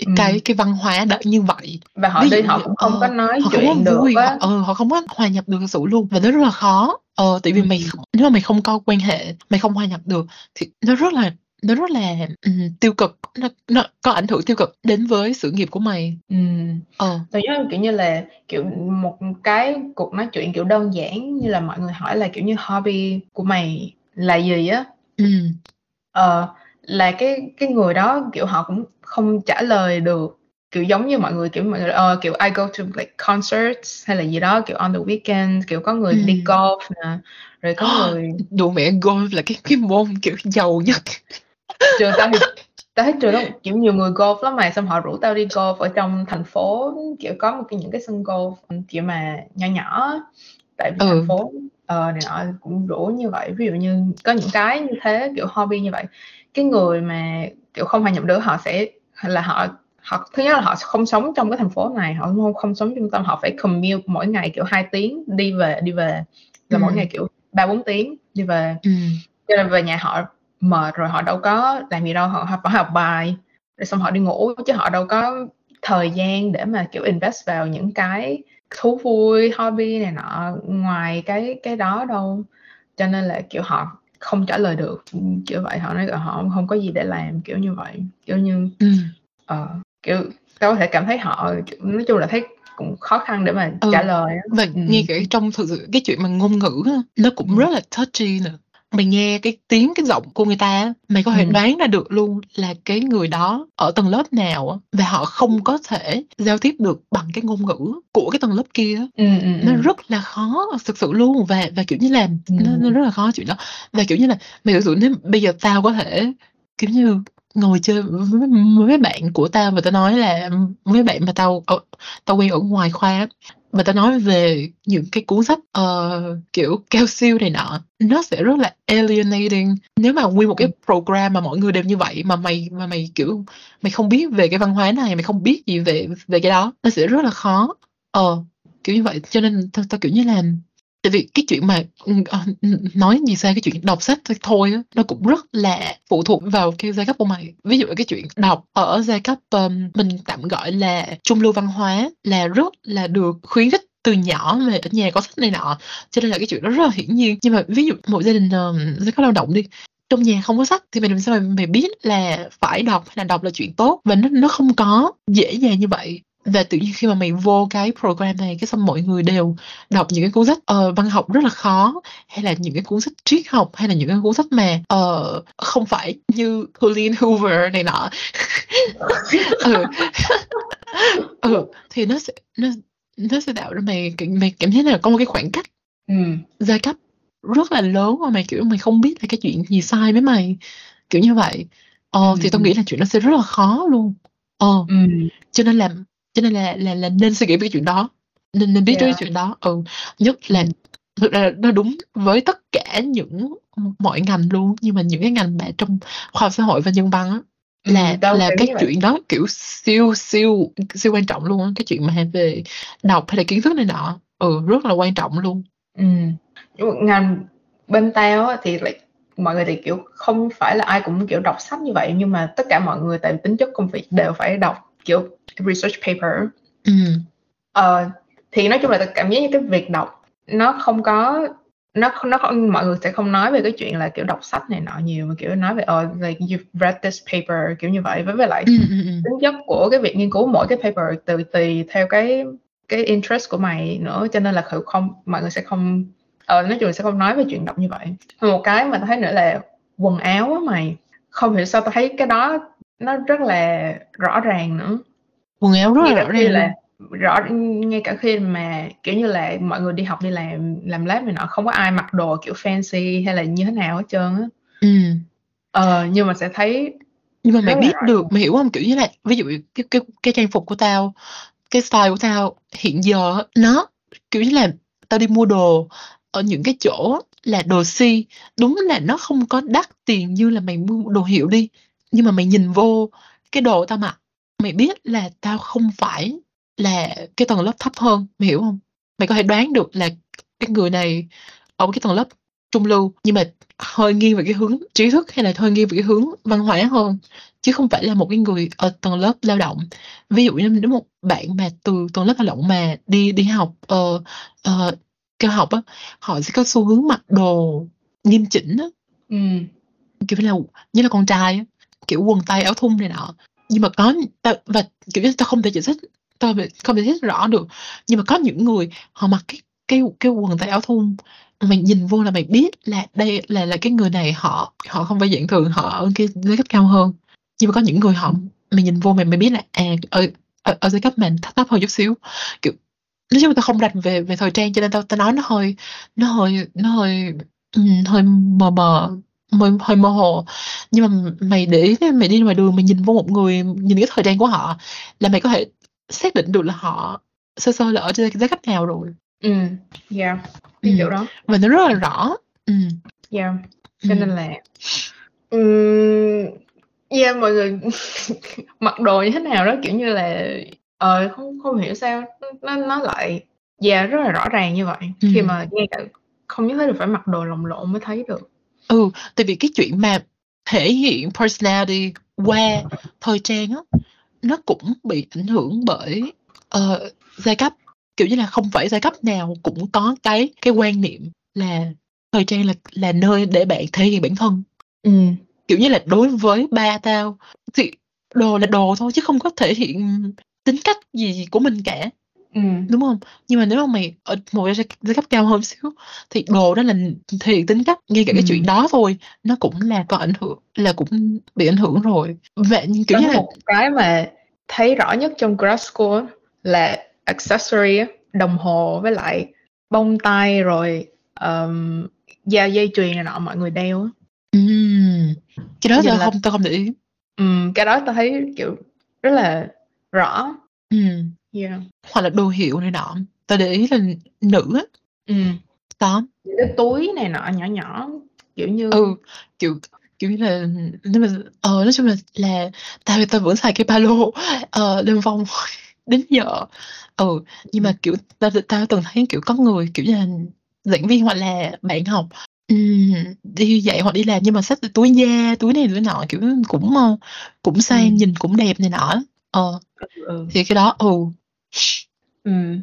ờ, Ừm. cái cái văn hóa đó như vậy. và họ Ví đi họ cũng không ờ, có nói họ không có chuyện được vui, họ á ờ, họ không có hòa nhập được sự luôn và nó rất là khó. Ờ, tại vì mày Ừm. kh nếu mà mày không có quan hệ, mày không hòa nhập được thì nó rất là nó rất là, ừm, tiêu cực, nó nó có ảnh hưởng tiêu cực đến với sự nghiệp của mày. Ừm. Ờ. Tao nhớ, kiểu như là, kiểu, một cái cuộc nói chuyện, kiểu, đơn giản như là mọi người hỏi là, kiểu như, hobby của mày là gì á. Ừm. Ờ, là cái cái người đó, kiểu, họ cũng không trả lời được, kiểu, giống như mọi người, kiểu, mọi người, ờ, kiểu, I go to, like, concerts hay là gì đó, kiểu, on the weekend, kiểu, có người đi Ừm. golf nè, rồi có người Đùa mẹ golf là cái cái môn, kiểu, giàu nhất. Trường tao thì tao thấy trường đó, kiểu, nhiều người golf lắm mày, xong họ rủ tao đi golf ở trong thành phố, kiểu, có một cái những cái sân golf, kiểu, mà nhỏ á. Tại vì thành Ừ. phố, ờ, này nọ cũng rủ như vậy. Ví dụ như có những cái như thế, kiểu, hobby như vậy, cái người mà, kiểu, không hòa nhập được họ sẽ là họ họ thứ nhất là họ không sống trong cái thành phố này, họ không không sống trung tâm, họ phải commute mỗi ngày, kiểu, 2 tiếng đi về đi về, là mỗi Ừm. ngày, kiểu, 3-4 tiếng đi về. Ừm. Cho nên về nhà họ mệt rồi họ đâu có làm gì đâu, họ họ phải học bài, rồi xong họ đi ngủ chứ họ đâu có thời gian để mà, kiểu, invest vào những cái thú vui, hobby này nọ ngoài cái cái đó đâu. Cho nên là, kiểu, họ không trả lời được, ừm, kiểu vậy, họ nói là họ hông có gì để làm, kiểu như vậy. Kiểu như, Ừm. ờ, kiểu, tao có thể cảm thấy họ, nói chung là thấy cũng khó khăn để mà Ừ, trả lời và Ừm. ngay cả trong thực sự cái chuyện mà ngôn ngữ nó cũng Ừm. rất là touchy nữa. Mày nghe cái tiếng, cái giọng của người ta mày có thể Ừm. đoán ra được luôn là cái người đó ở tầng lớp nào á, và họ không có thể giao tiếp được bằng cái ngôn ngữ của cái tầng lớp kia á. Ừm, ừm, Nó rất là khó, thực sự luôn và và, kiểu như là, nó nó Ừm. rất là khó chuyện đó. Và, kiểu như là, mày tưởng tượng nếu bây giờ tao có thể, kiểu như, ngồi chơi với mấy bạn của tao và tao nói là mấy bạn mà tao tao quen ở ngoài khoa á, và tao nói về những cái cuốn sách, ờ, kiểu, cao siêu này nọ, nó sẽ rất là alienating. Nếu mà nguyên một cái Ừm. program mà mọi người đều như vậy mà mày mà mày, kiểu, mày không biết về cái văn hóa này, mày không biết gì về về cái đó, nó sẽ rất là khó. Ờ, kiểu như vậy, cho nên tao tao, kiểu như là tại vì cái chuyện mà, ừ, ờ, nói gì xa cái chuyện đọc sách thôi á, nó cũng rất là phụ thuộc vào cái giai cấp của mày. Ví dụ cái chuyện đọc ở giai cấp, um, mình tạm gọi là trung lưu văn hóa là rất là được khuyến khích từ nhỏ mà ở nhà có sách này nọ, cho nên là cái chuyện đó rất là hiển nhiên. Nhưng mà ví dụ một gia đình, ờm, giai cấp lao động đi, trong nhà không có sách thì mình làm sao mà mày biết là phải đọc hay là đọc là chuyện tốt, và nó nó không có dễ dàng như vậy. Và tự nhiên khi mà mày vô cái program này, cái xong mọi người đều đọc những cái cuốn sách, ờ, văn học rất là khó, hay là những cái cuốn sách triết học, hay là những cái cuốn sách mà, ờ, không phải như Colleen Hoover này nọ. Ừ. Ừ, thì nó sẽ nó nó sẽ tạo ra mày mày cảm thấy là có một cái khoảng cách Ừm. giai cấp rất là lớn mà mày, kiểu, mày không biết là cái chuyện gì sai với mày, kiểu như vậy. Ờ, Ừm, thì tao ừm. nghĩ là chuyện đó sẽ rất là khó luôn. Ờ, Ừm. cho nên là cho nên là là là nên suy nghĩ về cái chuyện đó, nên nên biết tới cái Yeah. chuyện đó. Ừ, nhất là thực ra là nó đúng với tất cả những mọi ngành luôn, nhưng mà những cái ngành mà trong khoa học xã hội và nhân văn á, là Ừm, tao là cái nghĩ vậy. chuyện đó, kiểu, siêu siêu siêu quan trọng luôn á, cái chuyện mà về đọc hay là kiến thức này nọ, ừ, rất là quan trọng luôn. Mà ngành bên tao á thì lại mọi người thì, kiểu, không phải là ai cũng, kiểu, đọc sách như vậy, nhưng mà tất cả mọi người tại tính chất công việc đều phải đọc, kiểu, research paper. Ừm. Ờ, thì nói chung là tao cảm giác như cái việc đọc nó không có nó nó không mọi người sẽ không nói về cái chuyện là, kiểu, đọc sách này nọ nhiều, mà, kiểu, nói về, ờ, like you've read this paper, kiểu như vậy. Với với lại Ừm, ừm, ừm. tính chất của cái việc nghiên cứu mỗi cái paper từ tùy theo cái cái interest của mày nữa, cho nên là kh không mọi người sẽ không ờ, nói chung là sẽ không nói về chuyện đọc như vậy. Một cái mà tao thấy nữa là quần áo á mày, không hiểu sao tao thấy cái đó nó rất là rõ ràng nữa. Quần áo rất Ngay là rõ ràng là rõ ngay cả khi mà, kiểu như là, mọi người đi học, đi làm làm lab này nọ, không có ai mặc đồ, kiểu, fancy hay là như thế nào hết trơn á. Ừm. Ờ, nhưng mà sẽ thấy Nhưng mà mày biết rõ được, mày hiểu hông? Kiểu như là, ví dụ cái cái cái trang phục của tao cái style của tao hiện giờ nó kiểu như là tao đi mua đồ ở những cái chỗ là đồ si đúng là nó không có đắt tiền như là mày mua đồ hiệu đi nhưng mà mày nhìn vô cái đồ tao mặc mày biết là tao không phải là cái tầng lớp thấp hơn mày hiểu không? Mày có thể đoán được là cái người này ở cái tầng lớp trung lưu nhưng mà hơi nghiêng về cái hướng trí thức hay là hơi nghiêng về cái hướng văn hóa hơn chứ không phải là một cái người ở tầng lớp lao động. Ví dụ như nếu một bạn mà từ tầng lớp lao động mà đi đi học uh, uh, cao học á họ sẽ có xu hướng mặc đồ nghiêm chỉnh á. Ừ. kiểu như là như là con trai á kiểu quần tay áo thun này nọ nhưng mà có ta, và kiểu như ta không thể giải thích ta không thể giải thích rõ được. Nhưng mà có những người họ mặc cái cái cái quần tay áo thun mày nhìn vô là mày biết là đây là là cái người này họ họ không phải dạng thường họ ở cái giai cấp cao hơn. Nhưng mà có những người họ mày nhìn vô mày mày biết là à ở ở, ở giai cấp mình thấp thấp hơn chút xíu. Kiểu nói chung là tao không rành về về thời trang cho nên tao tao nói nó hơi nó hơi nó hơi um, hơi mờ mờ hơi, hơi mơ hồ nhưng mà mày để ý mày đi ngoài đường mày nhìn vô một người nhìn cái thời trang của họ là mày có thể xác định được là họ sơ sơ là ở trên giai cấp nào rồi ừ yeah cái ừ. kiểu đó và nó rất là rõ ừ. yeah Ừ. cho nên là um, yeah mọi người mặc đồ như thế nào đó kiểu như là ờ không không hiểu sao nó nó lại yeah rất là rõ ràng như vậy Ừ. khi mà ngay cả không nhất thiết là phải mặc đồ lồng lộn mới thấy được ừ tại vì cái chuyện mà thể hiện personality qua thời trang á nó cũng bị ảnh hưởng bởi ờ, giai cấp. Kiểu như là không phải giai cấp nào cũng có cái cái quan niệm là thời trang là là nơi để bạn thể hiện bản thân. Ừ. Kiểu như là đối với ba tao thì đồ là đồ thôi chứ không có thể hiện tính cách gì của mình cả ừ. Đúng không? Nhưng mà nếu mà mày ở một giai cấp cao hơn xíu thì đồ đó là thể hiện tính cách ngay cả cái Ừ. chuyện đó thôi nó cũng là có ảnh hưởng là cũng bị ảnh hưởng rồi. Và kiểu có như là một cái mà thấy rõ nhất trong grad school là accessory đồng hồ với lại bông tai rồi um, da dây chuyền này nọ mọi người đeo ừm, cái đó tao là- không tao không để ý. Ừm, cái đó tao thấy kiểu rất là rõ. Ừm, yeah. hoặc là đồ hiệu này nọ tao để ý là nữ á Ừm. đó cái túi này nọ nhỏ nhỏ kiểu như ừ kiểu kiểu như là nếu mà ờ nói chung là là tao tao vẫn xài cái ba lô ờ lên vòng đến giờ ừ nhưng mà kiểu tao tao từng thấy kiểu có người kiểu như là giảng viên hoặc là bạn học ừm, đi dạy hoặc đi làm nhưng mà xách túi da túi này túi nọ kiểu cũng ờ, cũng sang Ừ. nhìn cũng đẹp này nọ ờ ừ. thì cái đó ừ Ừm.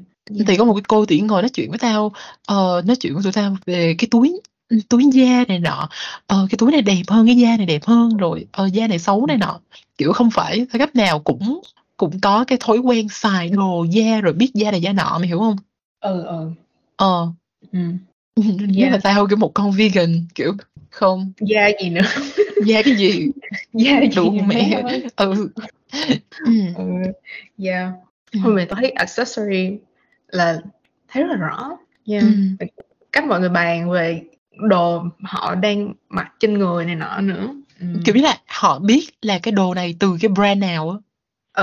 thì có một cái cô tỷ ngồi nói chuyện với tao ờ, nói chuyện với tụi tao về cái túi túi da này nọ ờ, cái túi này đẹp hơn cái da này đẹp hơn rồi ờ, da này xấu này nọ kiểu không phải cấp nào cũng cũng có cái thói quen xài đồ da rồi biết da này da nọ mày hiểu không ừ ừ ờ Ừm. nếu Yeah. mà tao kiểu một con vegan kiểu không da gì nữa da cái gì da gì đủ nữa mẹ ơi. ừ ừ. ừ. yeah Ừ. hôm nay tao thấy accessory là thấy rất là rõ yeah. Ừ. cách mọi người bàn về đồ họ đang mặc trên người này nọ nữa ừ. kiểu như là họ biết là cái đồ này từ cái brand nào á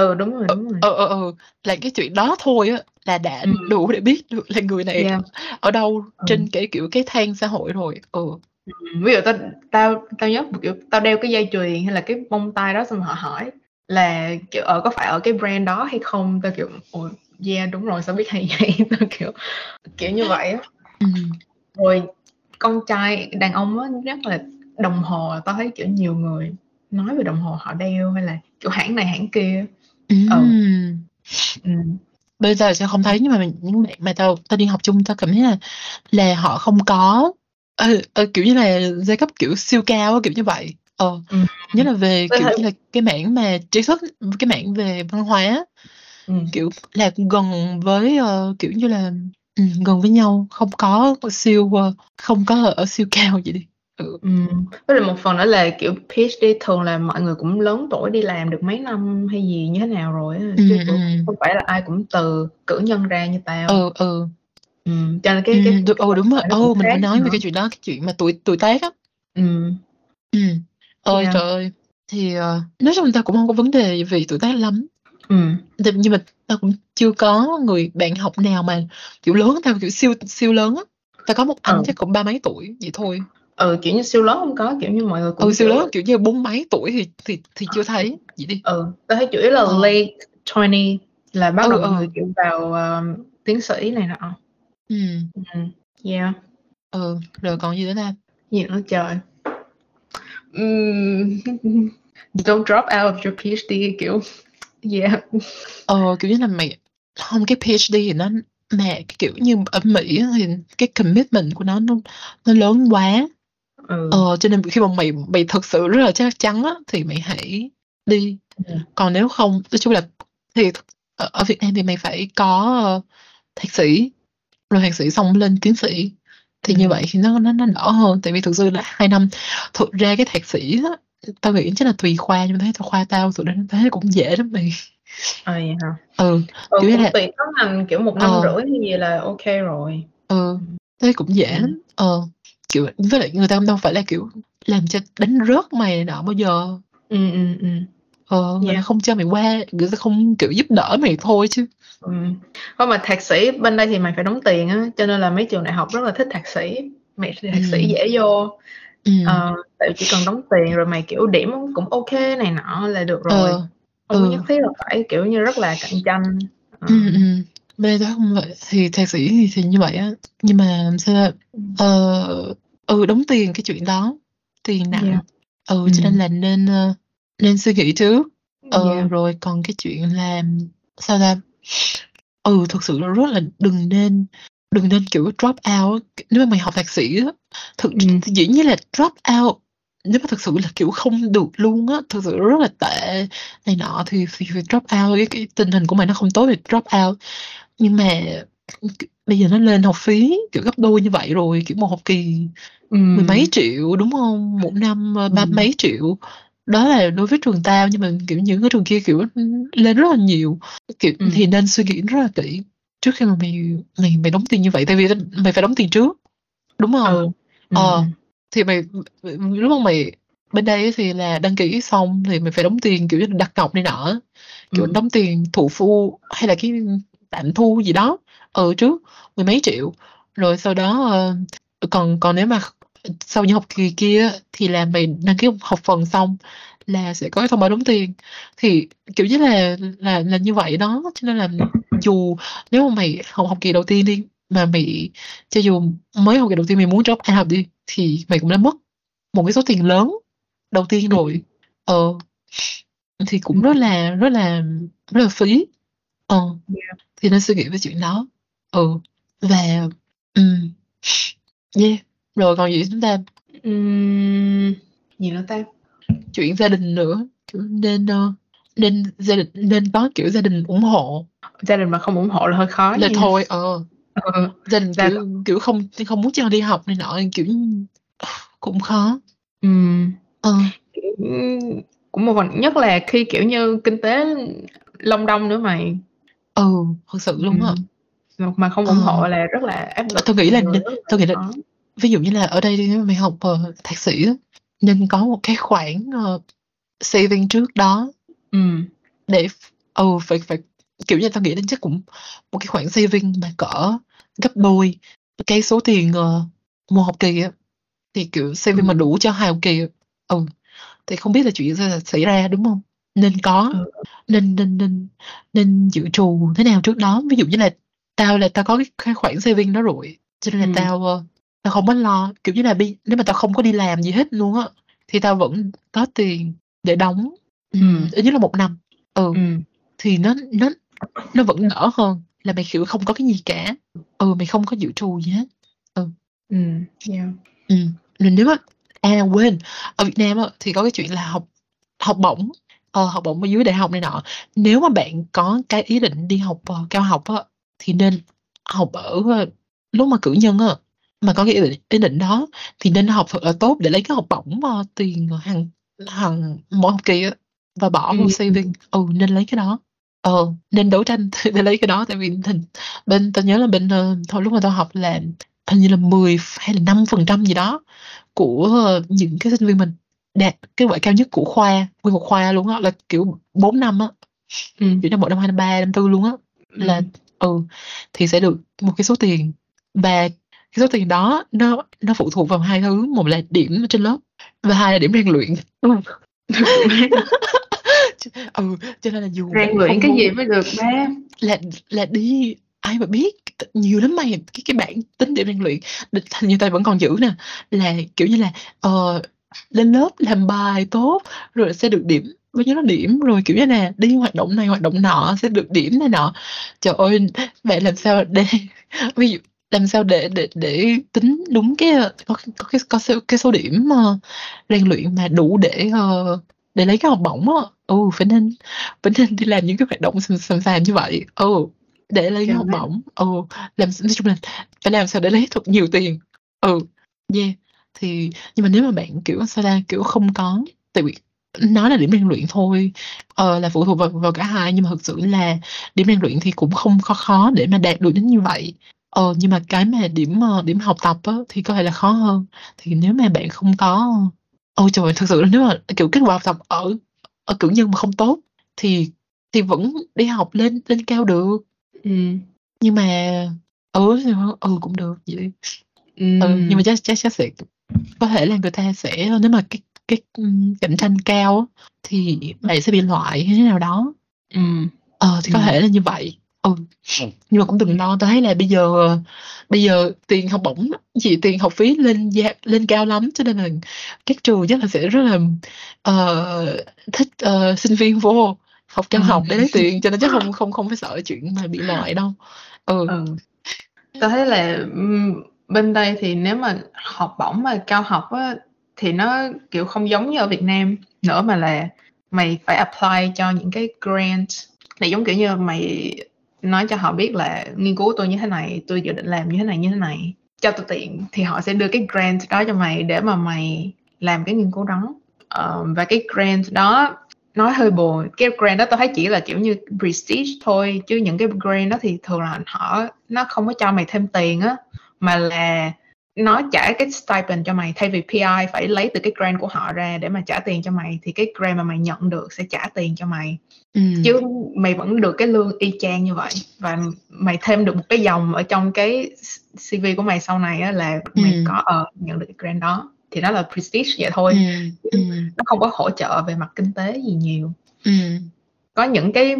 ừ đúng rồi đúng rồi ờ ờ ờ là cái chuyện đó thôi á là đã Ừ. đủ để biết được là người này yeah. ở đâu Ừ. trên cái kiểu cái thang xã hội rồi ừ Ừ, ví dụ tao tao tao nhớ kiểu tao đeo cái dây chuyền hay là cái bông tai đó xong họ hỏi là kiểu ở có phải ở cái brand đó hay không? Tao kiểu ồ yeah đúng rồi sao biết hay vậy? Tao kiểu kiểu như vậy á. Ừ. Rồi con trai đàn ông á nhất là đồng hồ tao thấy kiểu nhiều người nói về đồng hồ họ đeo hay là kiểu hãng này hãng kia ừ. Ừ. bây giờ sẽ không thấy nhưng mà mình- những bạn mà tao tao đi học chung tao cảm thấy là là họ không có ờ, ờ, kiểu như là giai cấp kiểu siêu cao kiểu như vậy ờ Ừ. nhất là về Tôi kiểu thấy- như là cái mảng mà trí thức cái mảng về văn hóa Ừ. kiểu là gần với ờ, kiểu như là ừ, gần với nhau không có siêu ờ, không có ở siêu cao vậy đi ừ. Ừ. Với lại một phần nữa là kiểu PhD thường là mọi người cũng lớn tuổi đi làm được mấy năm hay gì như thế nào rồi á chứ cũng không phải là ai cũng từ cử nhân ra như tao ừ ừ ừ. cho nên cái ừ, cái, được, cái ừ đúng rồi nó cũng ừ mình phải khác nói về nữa. cái chuyện đó cái chuyện mà tuổi tuổi tác á ừ. ừ ơi Yeah. trời ơi thì ờ, nói chung ta cũng không có vấn đề về tuổi tác lắm. Thì nhưng mà tao cũng chưa có người bạn học nào mà, kiểu, lớn tao, kiểu, siêu siêu lớn á. Tao có một anh Ừ. chắc cũng ba mấy tuổi vậy thôi. Ừ, kiểu như, siêu lớn hông có, kiểu như, mọi người cũng, Ừ, siêu kiểu lớn, kiểu như, bốn mấy tuổi thì thì thì chưa thấy, vậy đi. Ừ, tao thấy chủ yếu là Ờ. late 20 là bắt Ừ, đầu ừ. người, kiểu, vào, ờ, tiến sĩ này nọ. Ừm. Ừm, yeah. Ừ, rồi còn gì nữa ta? Gì nữa trời? Ừm, don't drop out of your PhD, kiểu yeah. Ờ, kiểu như là, mày hông, cái PhD thì nó cái kiểu như, ở Mỹ thì cái commitment của nó nó nó lớn quá. Ừ. Ờ, cho nên khi mà mày mày thực sự rất là chắc chắn á, thì mày hãy đi. Ừm. Còn nếu không nói chung là thì ở ở Việt Nam thì mày phải có, ờ, thạc sĩ, rồi thạc sĩ xong lên tiến sĩ, thì như vậy thì nó nó nó đỡ hơn. Tại vì thực sự là 2 năm thực ra cái thạc sĩ á, tao nghĩ chắc là tùy khoa, nhưng mà thấy tao khoa tao tụi tao thấy cũng dễ lắm mày. À, vậy hả? Ừ, Ừ, kiểu là tùy có ngành, kiểu, 1 năm Ờ. rưỡi hay gì là kê rồi. Ừ, thấy cũng dễ lắm. Ờ, kiểu, với lại người ta đâu phải là, kiểu, làm cho đánh rớt mày nọ bao giờ. Ừm, ừm, ừm. Ờ, người ta Yeah. không cho mày qua, người ta không, kiểu, giúp đỡ mày thôi chứ. Ừm. Không mà thạc sĩ bên đây thì mày phải đóng tiền á, cho nên là mấy trường đại học rất là thích thạc sĩ. Mày thạc sĩ Ừm. dễ vô. Ừm. Ờ, tại vì chỉ cần đóng tiền rồi mày, kiểu, điểm cũng kê này nọ là được rồi. Ờ, Không ừ. nhất thiết là phải, kiểu như, rất là cạnh tranh. Ờ. Ừm, ừm, bên đó không vậy, thì thạc sĩ thì thì như vậy á. Nhưng mà sao ta? Ừm. Ờ, ừ, đóng tiền cái chuyện đó, tiền nặng. Yeah. Ừ, cho nên là nên, ơ, nên suy nghĩ trước. Ờ, Yeah. rồi còn cái chuyện là sao ta? Ừ, thực sự là rất là đừng nên đừng nên, kiểu, drop out. Nếu mà mày học thạc sĩ á, thực thì dĩ nhiên là drop out nếu mà thực sự là, kiểu, không được luôn á, thực sự rất là tệ này nọ thì phải drop out, cái cái tình hình của mày nó không tốt thì drop out. Nhưng mà, bây giờ nó lên học phí, kiểu, gấp đôi như vậy rồi, kiểu, một học kỳ mười mấy triệu, đúng hông? Một năm, ơ, ba Ừm. mấy triệu. Đó là đối với trường tao, nhưng mà, kiểu, những cái trường kia, kiểu, lên rất là nhiều. Kiểu, Ừm. thì nên suy nghĩ rất là kỹ trước khi mà mày mày mày đóng tiền như vậy, tại vì mày phải đóng tiền trước, đúng hông? Ừ. Ừm, Ờ, thì mày lúc mà mày bên đây thì là đăng ký xong thì mày phải đóng tiền, kiểu đặt cọc này nọ kiểu, Ừm. đóng tiền thụ phu hay là cái tạm thu gì đó, ừ, trước mười mấy triệu. Rồi sau đó, ơ, còn còn nếu mà sau những học kỳ kia thì là mày đăng ký học phần xong là sẽ có cái thông báo đóng tiền. Thì, kiểu như là là là như vậy đó, cho nên là dù nếu mà mày học học kỳ đầu tiên đi, mà mày cho dù mới học kỳ đầu tiên mày muốn drop out đi, thì mày cũng đã mất một cái số tiền lớn đầu tiên rồi. Ờ, thì cũng rất là rất là rất là phí. Ờ, Yeah. thì nên suy nghĩ về chuyện đó. Ừ, và ừm, yeah, rồi còn gì nữa ta? Ừm, gì nữa ta? Chuyện gia đình nữa, kiểu, nên, ơ, nên gia đình nên có, kiểu, gia đình ủng hộ. Gia đình mà không ủng hộ là hơi khó Là nha. thôi, ờ, Ừ, gia đình, là kiểu kiểu, không không muốn cho đi học này nọ, kiểu, cũng khó. Ừm. Ờ. Cũng một phần nhất là khi, kiểu như, kinh tế Long Đong nữa mày. Ừ, thực sự luôn á. Ừm, mà không Ờ. ủng hộ là rất là áp Ờ, lực, tao nghĩ là tao nghĩ là. Ví dụ như là ở đây nếu mà mày học, ờ, thạc sĩ nên có một cái khoản, ờ, saving trước đó. Ừm. Để ừ, phải phải kiểu như, tao nghĩ đến chắc cũng một cái khoản saving mà cỡ gấp đôi cái số tiền, ờ, một học kỳ á, thì, kiểu, saving mà Ừm. đủ cho 2 học kỳ. Ừ, thì không biết là chuyện sẽ xảy ra, đúng hông? Nên có, Ừ. nên nên nên nên dự trù thế nào trước đó. Ví dụ như là tao là tao có cái khoản saving đó rồi, cho nên là Ừm. tao, tao không có lo, kiểu như là, bi nếu mà tao không có đi làm gì hết luôn á, thì tao vẫn có tiền để đóng, ừm, ít nhất là 1 năm. Ừ, Ừm. thì nó nó nó vẫn đỡ hơn là mày, kiểu, không có cái gì cả. Ừ, mày không có dự trù gì hết. Ừ. Ừm, yeah. Ừm, nếu á à, quên, ở Việt Nam á thì có cái chuyện là học học bổng, ờ, học bổng ở dưới đại học này nọ. Nếu mà bạn có cái ý định đi học, ờ, cao học á, thì nên học ở, ơ lúc mà cử nhân á, mà có cái ý định ý định đó thì nên học thật là tốt để lấy cái học bổng, ơ, tiền hàng hàng mỗi học kỳ và bỏ vô Ừm. saving. Ừ, nên lấy cái đó. Ờ, nên đấu tranh để lấy cái đó, tại vì hình bên tao nhớ là bên, ơ, thôi lúc mà tao học là hình như là 10 ph hay là 5% gì đó của, ơ, những cái sinh viên mình đạt kết quả cao nhất của khoa, nguyên một khoa luôn á, là, kiểu, 4 năm á. Ừm. kiểu như một năm hai năm ba năm tư luôn á là Ừm. ừ thì sẽ được một cái số tiền và cái số tiền đó nó nó phụ thuộc vào hai thứ. Một là điểm trên lớp và hai là điểm rèn luyện. Ừ cho nên là dù Rèn luyện cái gì mới được ba? là là đi ai mà biết nhiều lắm mày. Cái cái bảng tính điểm rèn luyện hình như tao vẫn còn giữ nè là kiểu như là ờ, lên lớp làm bài tốt rồi sẽ được điểm bao nhiêu đó điểm rồi kiểu như là đi hoạt động này hoạt động nọ sẽ được điểm này nọ. Trời ơi bạn làm sao để ví dụ làm sao để để để tính đúng cái có có cái có số, cái số điểm ờ, rèn luyện mà đủ để ờ, để lấy cái học bổng á. Ừ phải nên phải nên đi làm những cái hoạt động sầm sầm sàm như vậy. Ừ để lấy cái học bổng. Ừ làm nói chung là phải làm sao để lấy thật nhiều tiền. Ừ yeah thì nhưng mà nếu mà bạn kiểu sao ra kiểu không có tại vì nói là điểm rèn luyện thôi ờ, là phụ thuộc vào, vào cả hai nhưng mà thực sự là điểm rèn luyện thì cũng không khó khó để mà đạt được đến như vậy ờ, nhưng mà cái mà điểm ờ, điểm học tập á, thì có thể là khó hơn thì nếu mà bạn không có ôi trời thực sự là nếu mà kiểu kết quả học tập ở ở cử nhân mà không tốt thì thì vẫn đi học lên lên cao được Ừm. nhưng mà ừ thì ừ cũng được vậy Ừm. ừ nhưng mà chắc chắc chắc sẽ có thể là người ta sẽ nếu mà cái cái ừm, cạnh tranh cao á, thì bạn sẽ bị loại hay thế nào đó Ừm. ờ thì có Ừm. thể là như vậy ừ. Nhưng mà cũng đừng lo tôi thấy là bây giờ bây giờ tiền học bổng gì tiền học phí lên giá lên cao lắm cho nên là các trường chắc là sẽ rất là ờ, thích ờ, sinh viên vô học cao Ừm. học để lấy tiền cho nên chắc không không không phải sợ chuyện mà bị loại đâu. Ừ. Ừ. Tao thấy là bên đây thì nếu mà học bổng mà cao học á thì nó kiểu không giống như ở Việt Nam nữa mà là mày phải apply cho những cái grant. Này giống kiểu như mày nói cho họ biết là nghiên cứu của tôi như thế này tôi dự định làm như thế này như thế này. Cho tôi tiện thì họ sẽ đưa cái grant đó cho mày để mà mày làm cái nghiên cứu đó. Ờ, và cái grant đó nói hơi buồn. Cái grant đó tôi thấy chỉ là kiểu như prestige thôi chứ những cái grant đó thì thường là họ nó không có cho mày thêm tiền á mà là nó trả cái stipend cho mày thay vì PI phải lấy từ cái grant của họ ra để mà trả tiền cho mày thì cái grant mà mày nhận được sẽ trả tiền cho mày. Ừ. Chứ mày vẫn được cái lương y chang như vậy và mày thêm được một cái dòng ở trong cái CV của mày sau này á là mày Ừ. có ờ nhận được cái grant đó. Thì nó là prestige vậy ừ thôi ừ. nó không có hỗ trợ về mặt kinh tế gì nhiều. Ừ. Có những cái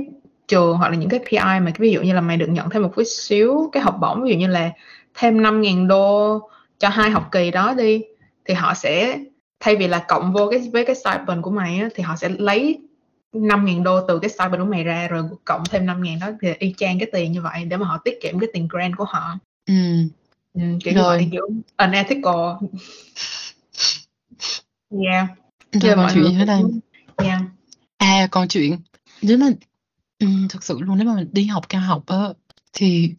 trường hoặc là những cái PI mà ví dụ như là mày được nhận thêm một chút xíu cái học bổng ví dụ như là thêm 5.000 đô cho hai học kỳ đó đi thì họ sẽ thay vì là cộng vô cái với cái stipend của mày á, thì họ sẽ lấy 5.000 đô từ cái stipend của mày ra rồi cộng thêm 5.000 đó thì y chang cái tiền như vậy để mà họ tiết kiệm cái tiền grant của họ. Ừ. Ừ, kiểu Rồi. vậy kiểu unethical. Yeah. Rồi còn mọi chuyện nữa đây yeah. À còn chuyện nếu mà ừm, thực sự luôn nếu mà mình đi học cao học á thì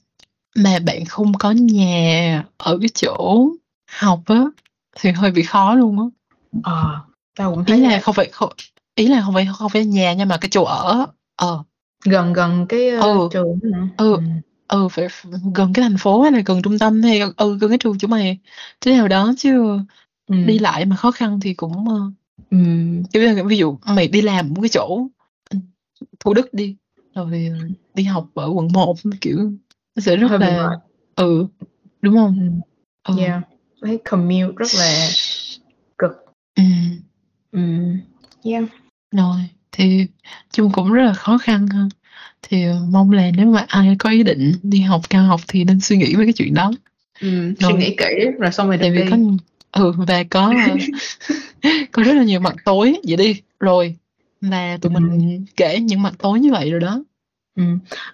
mà bạn không có nhà ở cái chỗ học á thì hơi bị khó luôn á. ờ tao cũng thấy Ý là vậy. không phải không, ý là không phải không phải nhà nhưng mà cái chỗ ở. Ờ gần gần cái ờ, Ừ. trường hả? Ừ. ừ phải phải gần cái thành phố hay là gần trung tâm hay ừ gần cái trường chỗ mày thế nào đó chứ Ừ. đi lại mà khó khăn thì cũng ờ, Ừ. Là ví dụ mày đi làm một cái chỗ ừ, Thủ Đức đi rồi ờ, đi học ở quận 1 kiểu sẽ rất Hơi là ừ đúng không Ừ. ừ. Yeah. Thấy commute rất là cực. ừ. Ừ. Yeah. rồi thì chung cũng rất là khó khăn ha thì mong là nếu mà ai có ý định đi học cao học thì nên suy nghĩ về cái chuyện đó Ừ. Suy Rồi. nghĩ kỹ rồi xong rồi tại vì đi. có ừ và có có rất là nhiều mặt tối vậy đi rồi là tụi Ừ. mình kể những mặt tối như vậy rồi đó Ừ.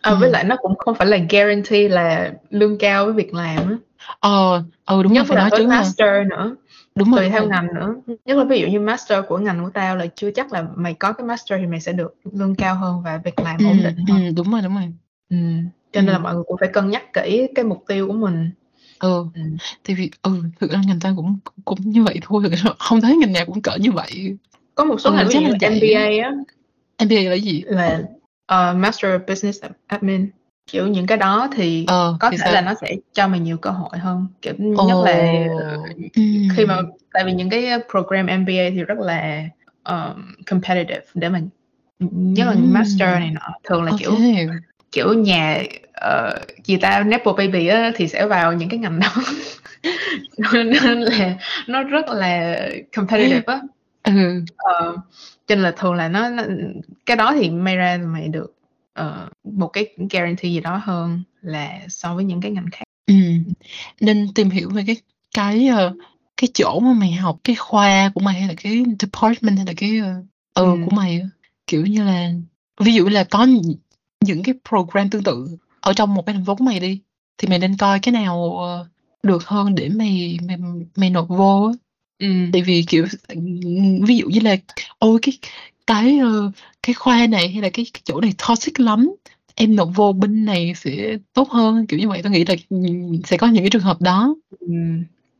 À, Ừ. với lại nó cũng không phải là guarantee là lương cao với việc làm á. ờ ừ đúng rồi Nhất phải là nói master nữa. đúng rồi Tùy theo rồi ngành nữa. Nhất là ví dụ như master của ngành của tao là chưa chắc là mày có cái master thì mày sẽ được lương cao hơn và việc làm ừ, ổn định ừ, hơn. đúng rồi đúng rồi Ừ. Cho nên Ừ. là mọi người cũng phải cân nhắc kỹ cái mục tiêu của mình. ừ Ừ. thì vì ừ thực ra ngành ta cũng cũng như vậy thôi thực ra không thấy ngành nào cũng cỡ như vậy Có một số Ừ, ngành ví dụ là. MBA á MBA là gì là ờ, Master of Business Admin. Kiểu những cái đó thì ờ có thì thể sao? là nó sẽ cho mình nhiều cơ hội hơn. Kiểu Ồ. nhất là ừ. khi mà tại vì những cái program MBA thì rất là um, competitive để mình nhất là Ừm. master này nọ thường là Ô kiểu kiểu nhà ờ, gì ta nepo baby á thì sẽ vào những cái ngành đó. Nên là nó rất là competitive á Ừ. Ờ, cho nên là thường là nó, nó cái đó thì may ra mày được ờ, một cái guarantee gì đó hơn là so với những cái ngành khác Ừm, nên tìm hiểu về cái cái, ờ, cái chỗ mà mày học, cái khoa của mày hay là cái department hay là cái, ờ, ừ, của mày. Kiểu như là, ví dụ là có những những cái program tương tự ở trong một cái thành phố của mày đi, thì mày nên coi cái nào, ờ, được hơn để mày mày mày nộp vô á. Ừm. Tại vì, kiểu, ví dụ như là "Ôi, cái cái, ơ, cái khoa này hay là cái cái chỗ này toxic lắm, em nộp vô bên này sẽ tốt hơn." Kiểu như vậy, tao nghĩ là, sẽ có những cái trường hợp đó.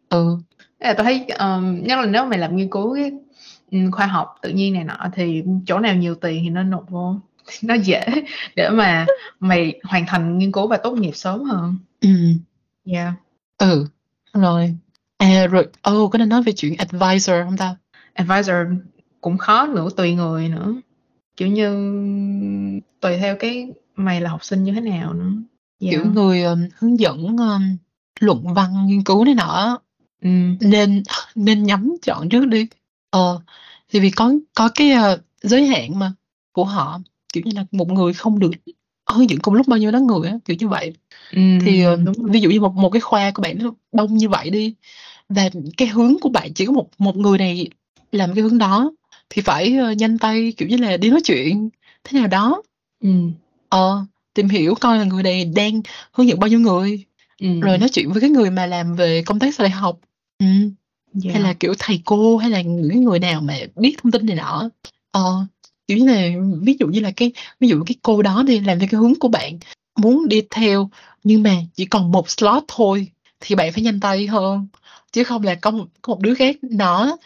Ừ. Ý là tao thấy, ờm, nhất là nếu mày làm nghiên cứu cái, khoa học tự nhiên này nọ thì chỗ nào nhiều tiền thì nên nộp vô, nó dễ để mà mày hoàn thành nghiên cứu và tốt nghiệp sớm hơn. Ừm. Yeah. Ừ, rồi. À, rồi, ừ, có nên nói về chuyện advisor hông ta? Advisor cũng khó nữa, tùy người nữa, kiểu như, tùy theo cái mày là học sinh như thế nào nữa. Kiểu, Yeah. người, ờm, hướng dẫn, ờm, luận văn nghiên cứu này nọ Ừm. nên nên nhắm chọn trước đi. Ờ, tại vì có có cái, ờ, giới hạn mà của họ, kiểu như là, một người không được hướng dẫn cùng lúc bao nhiêu đó người á, kiểu như vậy. Thì, ờ, Ừm, đúng ví dụ như một một cái khoa của bạn nó đông như vậy đi, và cái hướng của bạn chỉ có một một người này làm cái hướng đó, thì phải, ơ, nhanh tay, kiểu như là, đi nói chuyện thế nào đó. Ừm. Ờ, tìm hiểu coi là người này đang hướng dẫn bao nhiêu người, rồi Ừm. nói chuyện với cái người mà làm về công tác sau đại học. Ừm. Hay là, Yeah. kiểu, thầy cô hay là những người nào mà biết thông tin này nọ. Ờ, kiểu như là, ví dụ như là cái ví dụ cái cô đó đi làm theo cái hướng của bạn muốn đi theo, nhưng mà chỉ còn một slot thôi thì bạn phải nhanh tay hơn, chứ không là có một có một đứa khác nó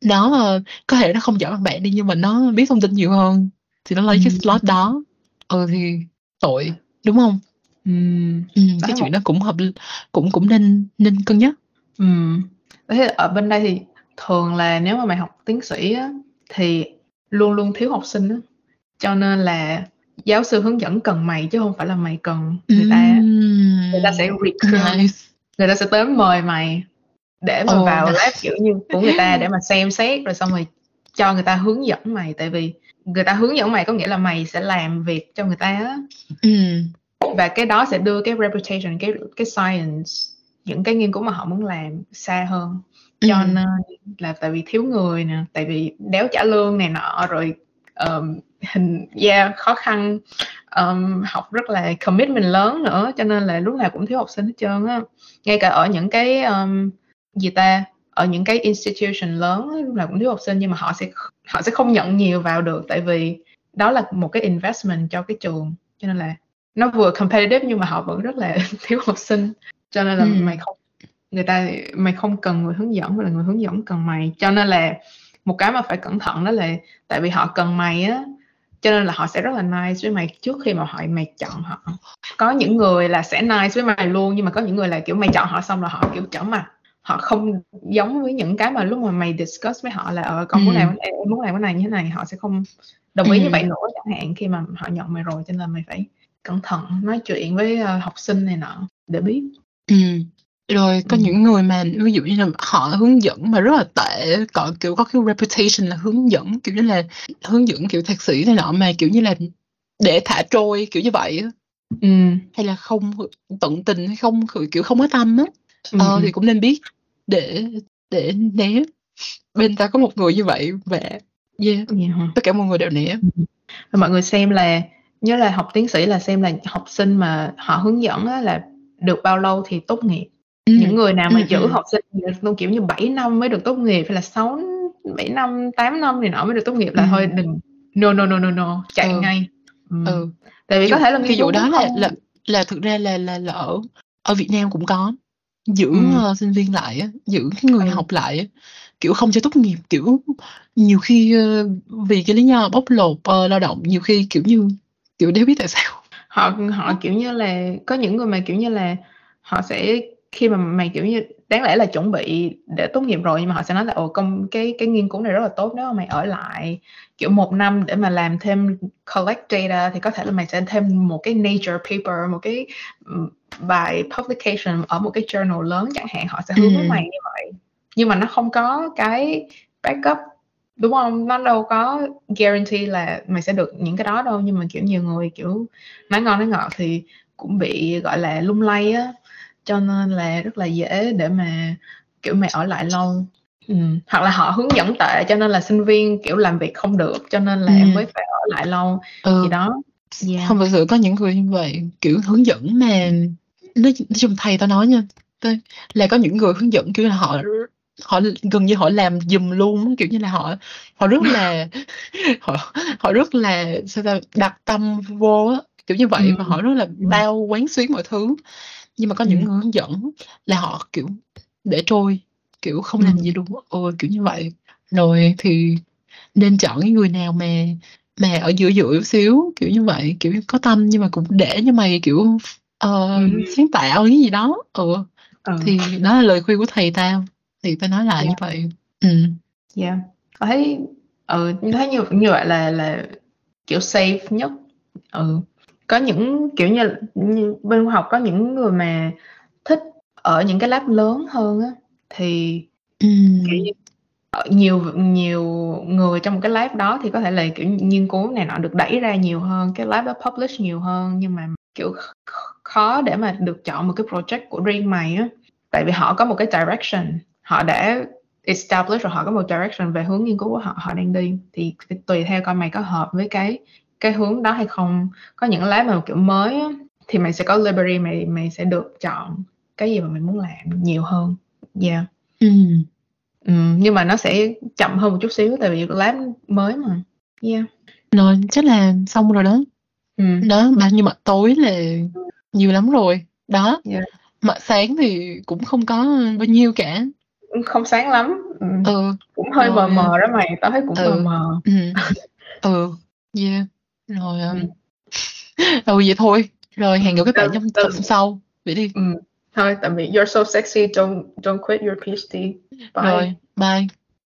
nó, có thể nó không giỏi bằng bạn đi nhưng mà nó biết thông tin nhiều hơn, thì nó lấy cái Ừm. slot đó. Ừ, thì tội, đúng hông? Ừm, Ừm, tao cái chuyện đó cũng hợp cũng cũng nên nên cân nhắc. Ừm, tao thấy ở bên đây thì thường là nếu mà mày học tiến sĩ á, thì luôn luôn thiếu học sinh á, cho nên là giáo sư hướng dẫn cần mày chứ hông phải là mày cần người ta á. Người ta sẽ recruit, nice. Người ta sẽ tới mời mày để mà Ồ, vào lab, kiểu như, của người ta để mà xem xét rồi xong rồi cho người ta hướng dẫn mày. Tại vì người ta hướng dẫn mày có nghĩa là mày sẽ làm việc cho người ta á. Ừm. Và cái đó sẽ đưa cái reputation, cái cái science, những cái nghiên cứu mà họ muốn làm xa hơn. Cho Ừm. nên là tại vì thiếu người nè, tại vì đéo trả lương này nọ, rồi, ờm, hình yeah, khó khăn, ờm, học rất là commitment lớn nữa, cho nên là lúc nào cũng thiếu học sinh hết trơn á. Ngay cả ở những cái, ờm, gì ta, ở những cái institution lớn á, lúc nào cũng thiếu học sinh nhưng mà họ sẽ họ sẽ không nhận nhiều vào được, tại vì đó là một cái investment cho cái trường, cho nên là nó vừa competitive nhưng mà họ vẫn rất là thiếu học sinh. Cho nên là mày Ừm. không người ta mày không cần người hướng dẫn mà là người hướng dẫn cần mày. Cho nên là một cái mà phải cẩn thận đó là tại vì họ cần mày á, cho nên là họ sẽ rất là nice với mày trước khi mà họ mày chọn họ. Có những người là sẽ nice với mày luôn, nhưng mà có những người là, kiểu, mày chọn họ xong là họ, kiểu, trở mặt, họ không giống với những cái mà lúc mà mày discuss với họ là "Ờ, con muốn làm Ừm. cái này, em muốn làm cái này như thế này." Họ sẽ không đồng ý như vậy Ừm. nữa chẳng hạn, khi mà họ nhận mày rồi, cho nên là mày phải cẩn thận nói chuyện với, ơ, học sinh này nọ để biết. Ừm, rồi có Ừm. những người mà ví dụ như là họ hướng dẫn mà rất là tệ, cọ kiểu, có cái reputation là hướng dẫn, kiểu như là, hướng dẫn, kiểu, thạc sĩ này nọ mà, kiểu như là, để thả trôi, kiểu như vậy. Ừm. Hay là không tận tình hay không kiểu, không có tâm á, Ừm, ờ, ừm. thì cũng nên biết để để né. Bên tao có một người như vậy và yeah, hả? tất cả mọi người đều né. Và mọi người xem là nhớ là học tiến sĩ là xem là học sinh mà họ hướng dẫn là được bao lâu thì tốt nghiệp. Những Ừm, người nào mà ừm, giữ ừm. học sinh luôn, kiểu như, 7 năm mới được tốt nghiệp hay là 6 7 năm, 8 năm này nọ mới được tốt nghiệp là thôi Ừm. đừng no, no, no, no, no, chạy Ừ. ngay. Ừm, Ừ, tại vì có vụ thể là cái nghiên vụ cứu cũng đó là không là là thực ra là là là ở ở Việt Nam cũng có, giữ, Ừm. ơ, sinh viên lại á, giữ cái người Ừ. học lại á, kiểu, không cho tốt nghiệp. Kiểu, nhiều khi, ơ, vì cái lý do bóc lột, ờ, lao động, nhiều khi, kiểu như, kiểu, đéo biết tại sao. Họ họ, kiểu như là có những người mà, kiểu như là, họ sẽ khi mà mày, kiểu như, đáng lẽ là chuẩn bị để tốt nghiệp rồi nhưng mà họ sẽ nói là ồ công cái cái nghiên cứu này rất là tốt nếu mà mày ở lại kiểu một năm để mà làm thêm collect data thì có thể là mày sẽ thêm một cái nature paper một cái bài publication ở một cái journal lớn chẳng hạn họ sẽ hướng ừ. mày như vậy. Nhưng mà nó không có cái backup đúng không? Nó đâu có guarantee là mày sẽ được những cái đó đâu nhưng mà kiểu nhiều người kiểu nói ngon nói ngọt thì cũng bị gọi là lung lay á cho nên là rất là dễ để mà kiểu mày ở lại lâu ừ. hoặc là họ hướng dẫn tệ cho nên là sinh viên kiểu làm việc không được cho nên là ừ. mới phải ở lại lâu ừ. gì đó yeah. không thực sự có những người như vậy kiểu hướng dẫn mà nói, nói chung thầy tao nói nha là có những người hướng dẫn kiểu là họ họ gần như họ làm giùm luôn kiểu như là họ họ rất là họ họ rất là sao ta đặt tâm vô á kiểu như vậy ừ. và họ rất là bao quán xuyến mọi thứ nhưng mà có những người hướng dẫn là họ kiểu để trôi kiểu không làm gì luôn ôi kiểu như vậy. Rồi thì nên chọn cái người nào mà mà ở giữa giữa xíu kiểu như vậy kiểu có tâm nhưng mà cũng để cho mày kiểu uh, ừ. sáng tạo cái gì đó. Ừ. ừ. thì đó là lời khuyên của thầy tao. Thì tao nói lại yeah. như vậy. Ừ. Yeah thấy ừ thấy như như vậy là là kiểu safe nhất. Ừ có những kiểu như, như bên khoa học có những người mà thích ở những cái lab lớn hơn á thì Ừm. kiểu như nhiều nhiều người trong một cái lab đó thì có thể là kiểu nghiên cứu này nọ được đẩy ra nhiều hơn cái lab đó publish nhiều hơn nhưng mà kiểu khó để mà được chọn một cái project của riêng mày á tại vì họ có một cái direction họ đã establish rồi họ có một direction về hướng nghiên cứu của họ họ đang đi thì tùy theo coi mày có hợp với cái cái hướng đó hay không có những lab mà kiểu mới á, thì mày sẽ có liberty mày mày sẽ được chọn cái gì mà mày muốn làm nhiều hơn yeah ừ. Ừ, nhưng mà nó sẽ chậm hơn một chút xíu tại vì lab mới mà yeah rồi chắc là xong rồi đó ừ. đó bao nhiêu mặt tối là nhiều lắm rồi đó yeah. mặt sáng thì cũng không có bao nhiêu cả không sáng lắm ừ. ừ. cũng hơi rồi. mờ mờ đó mày tao thấy cũng ừ. mờ mờ ừ. ừ yeah rồi um, ừ. vậy thôi. Rồi hẹn gặp các bạn trong tập sau. Vậy đi. Ừ. thôi tạm biệt you're so sexy. Don't don't quit your PhD bye. Rồi bye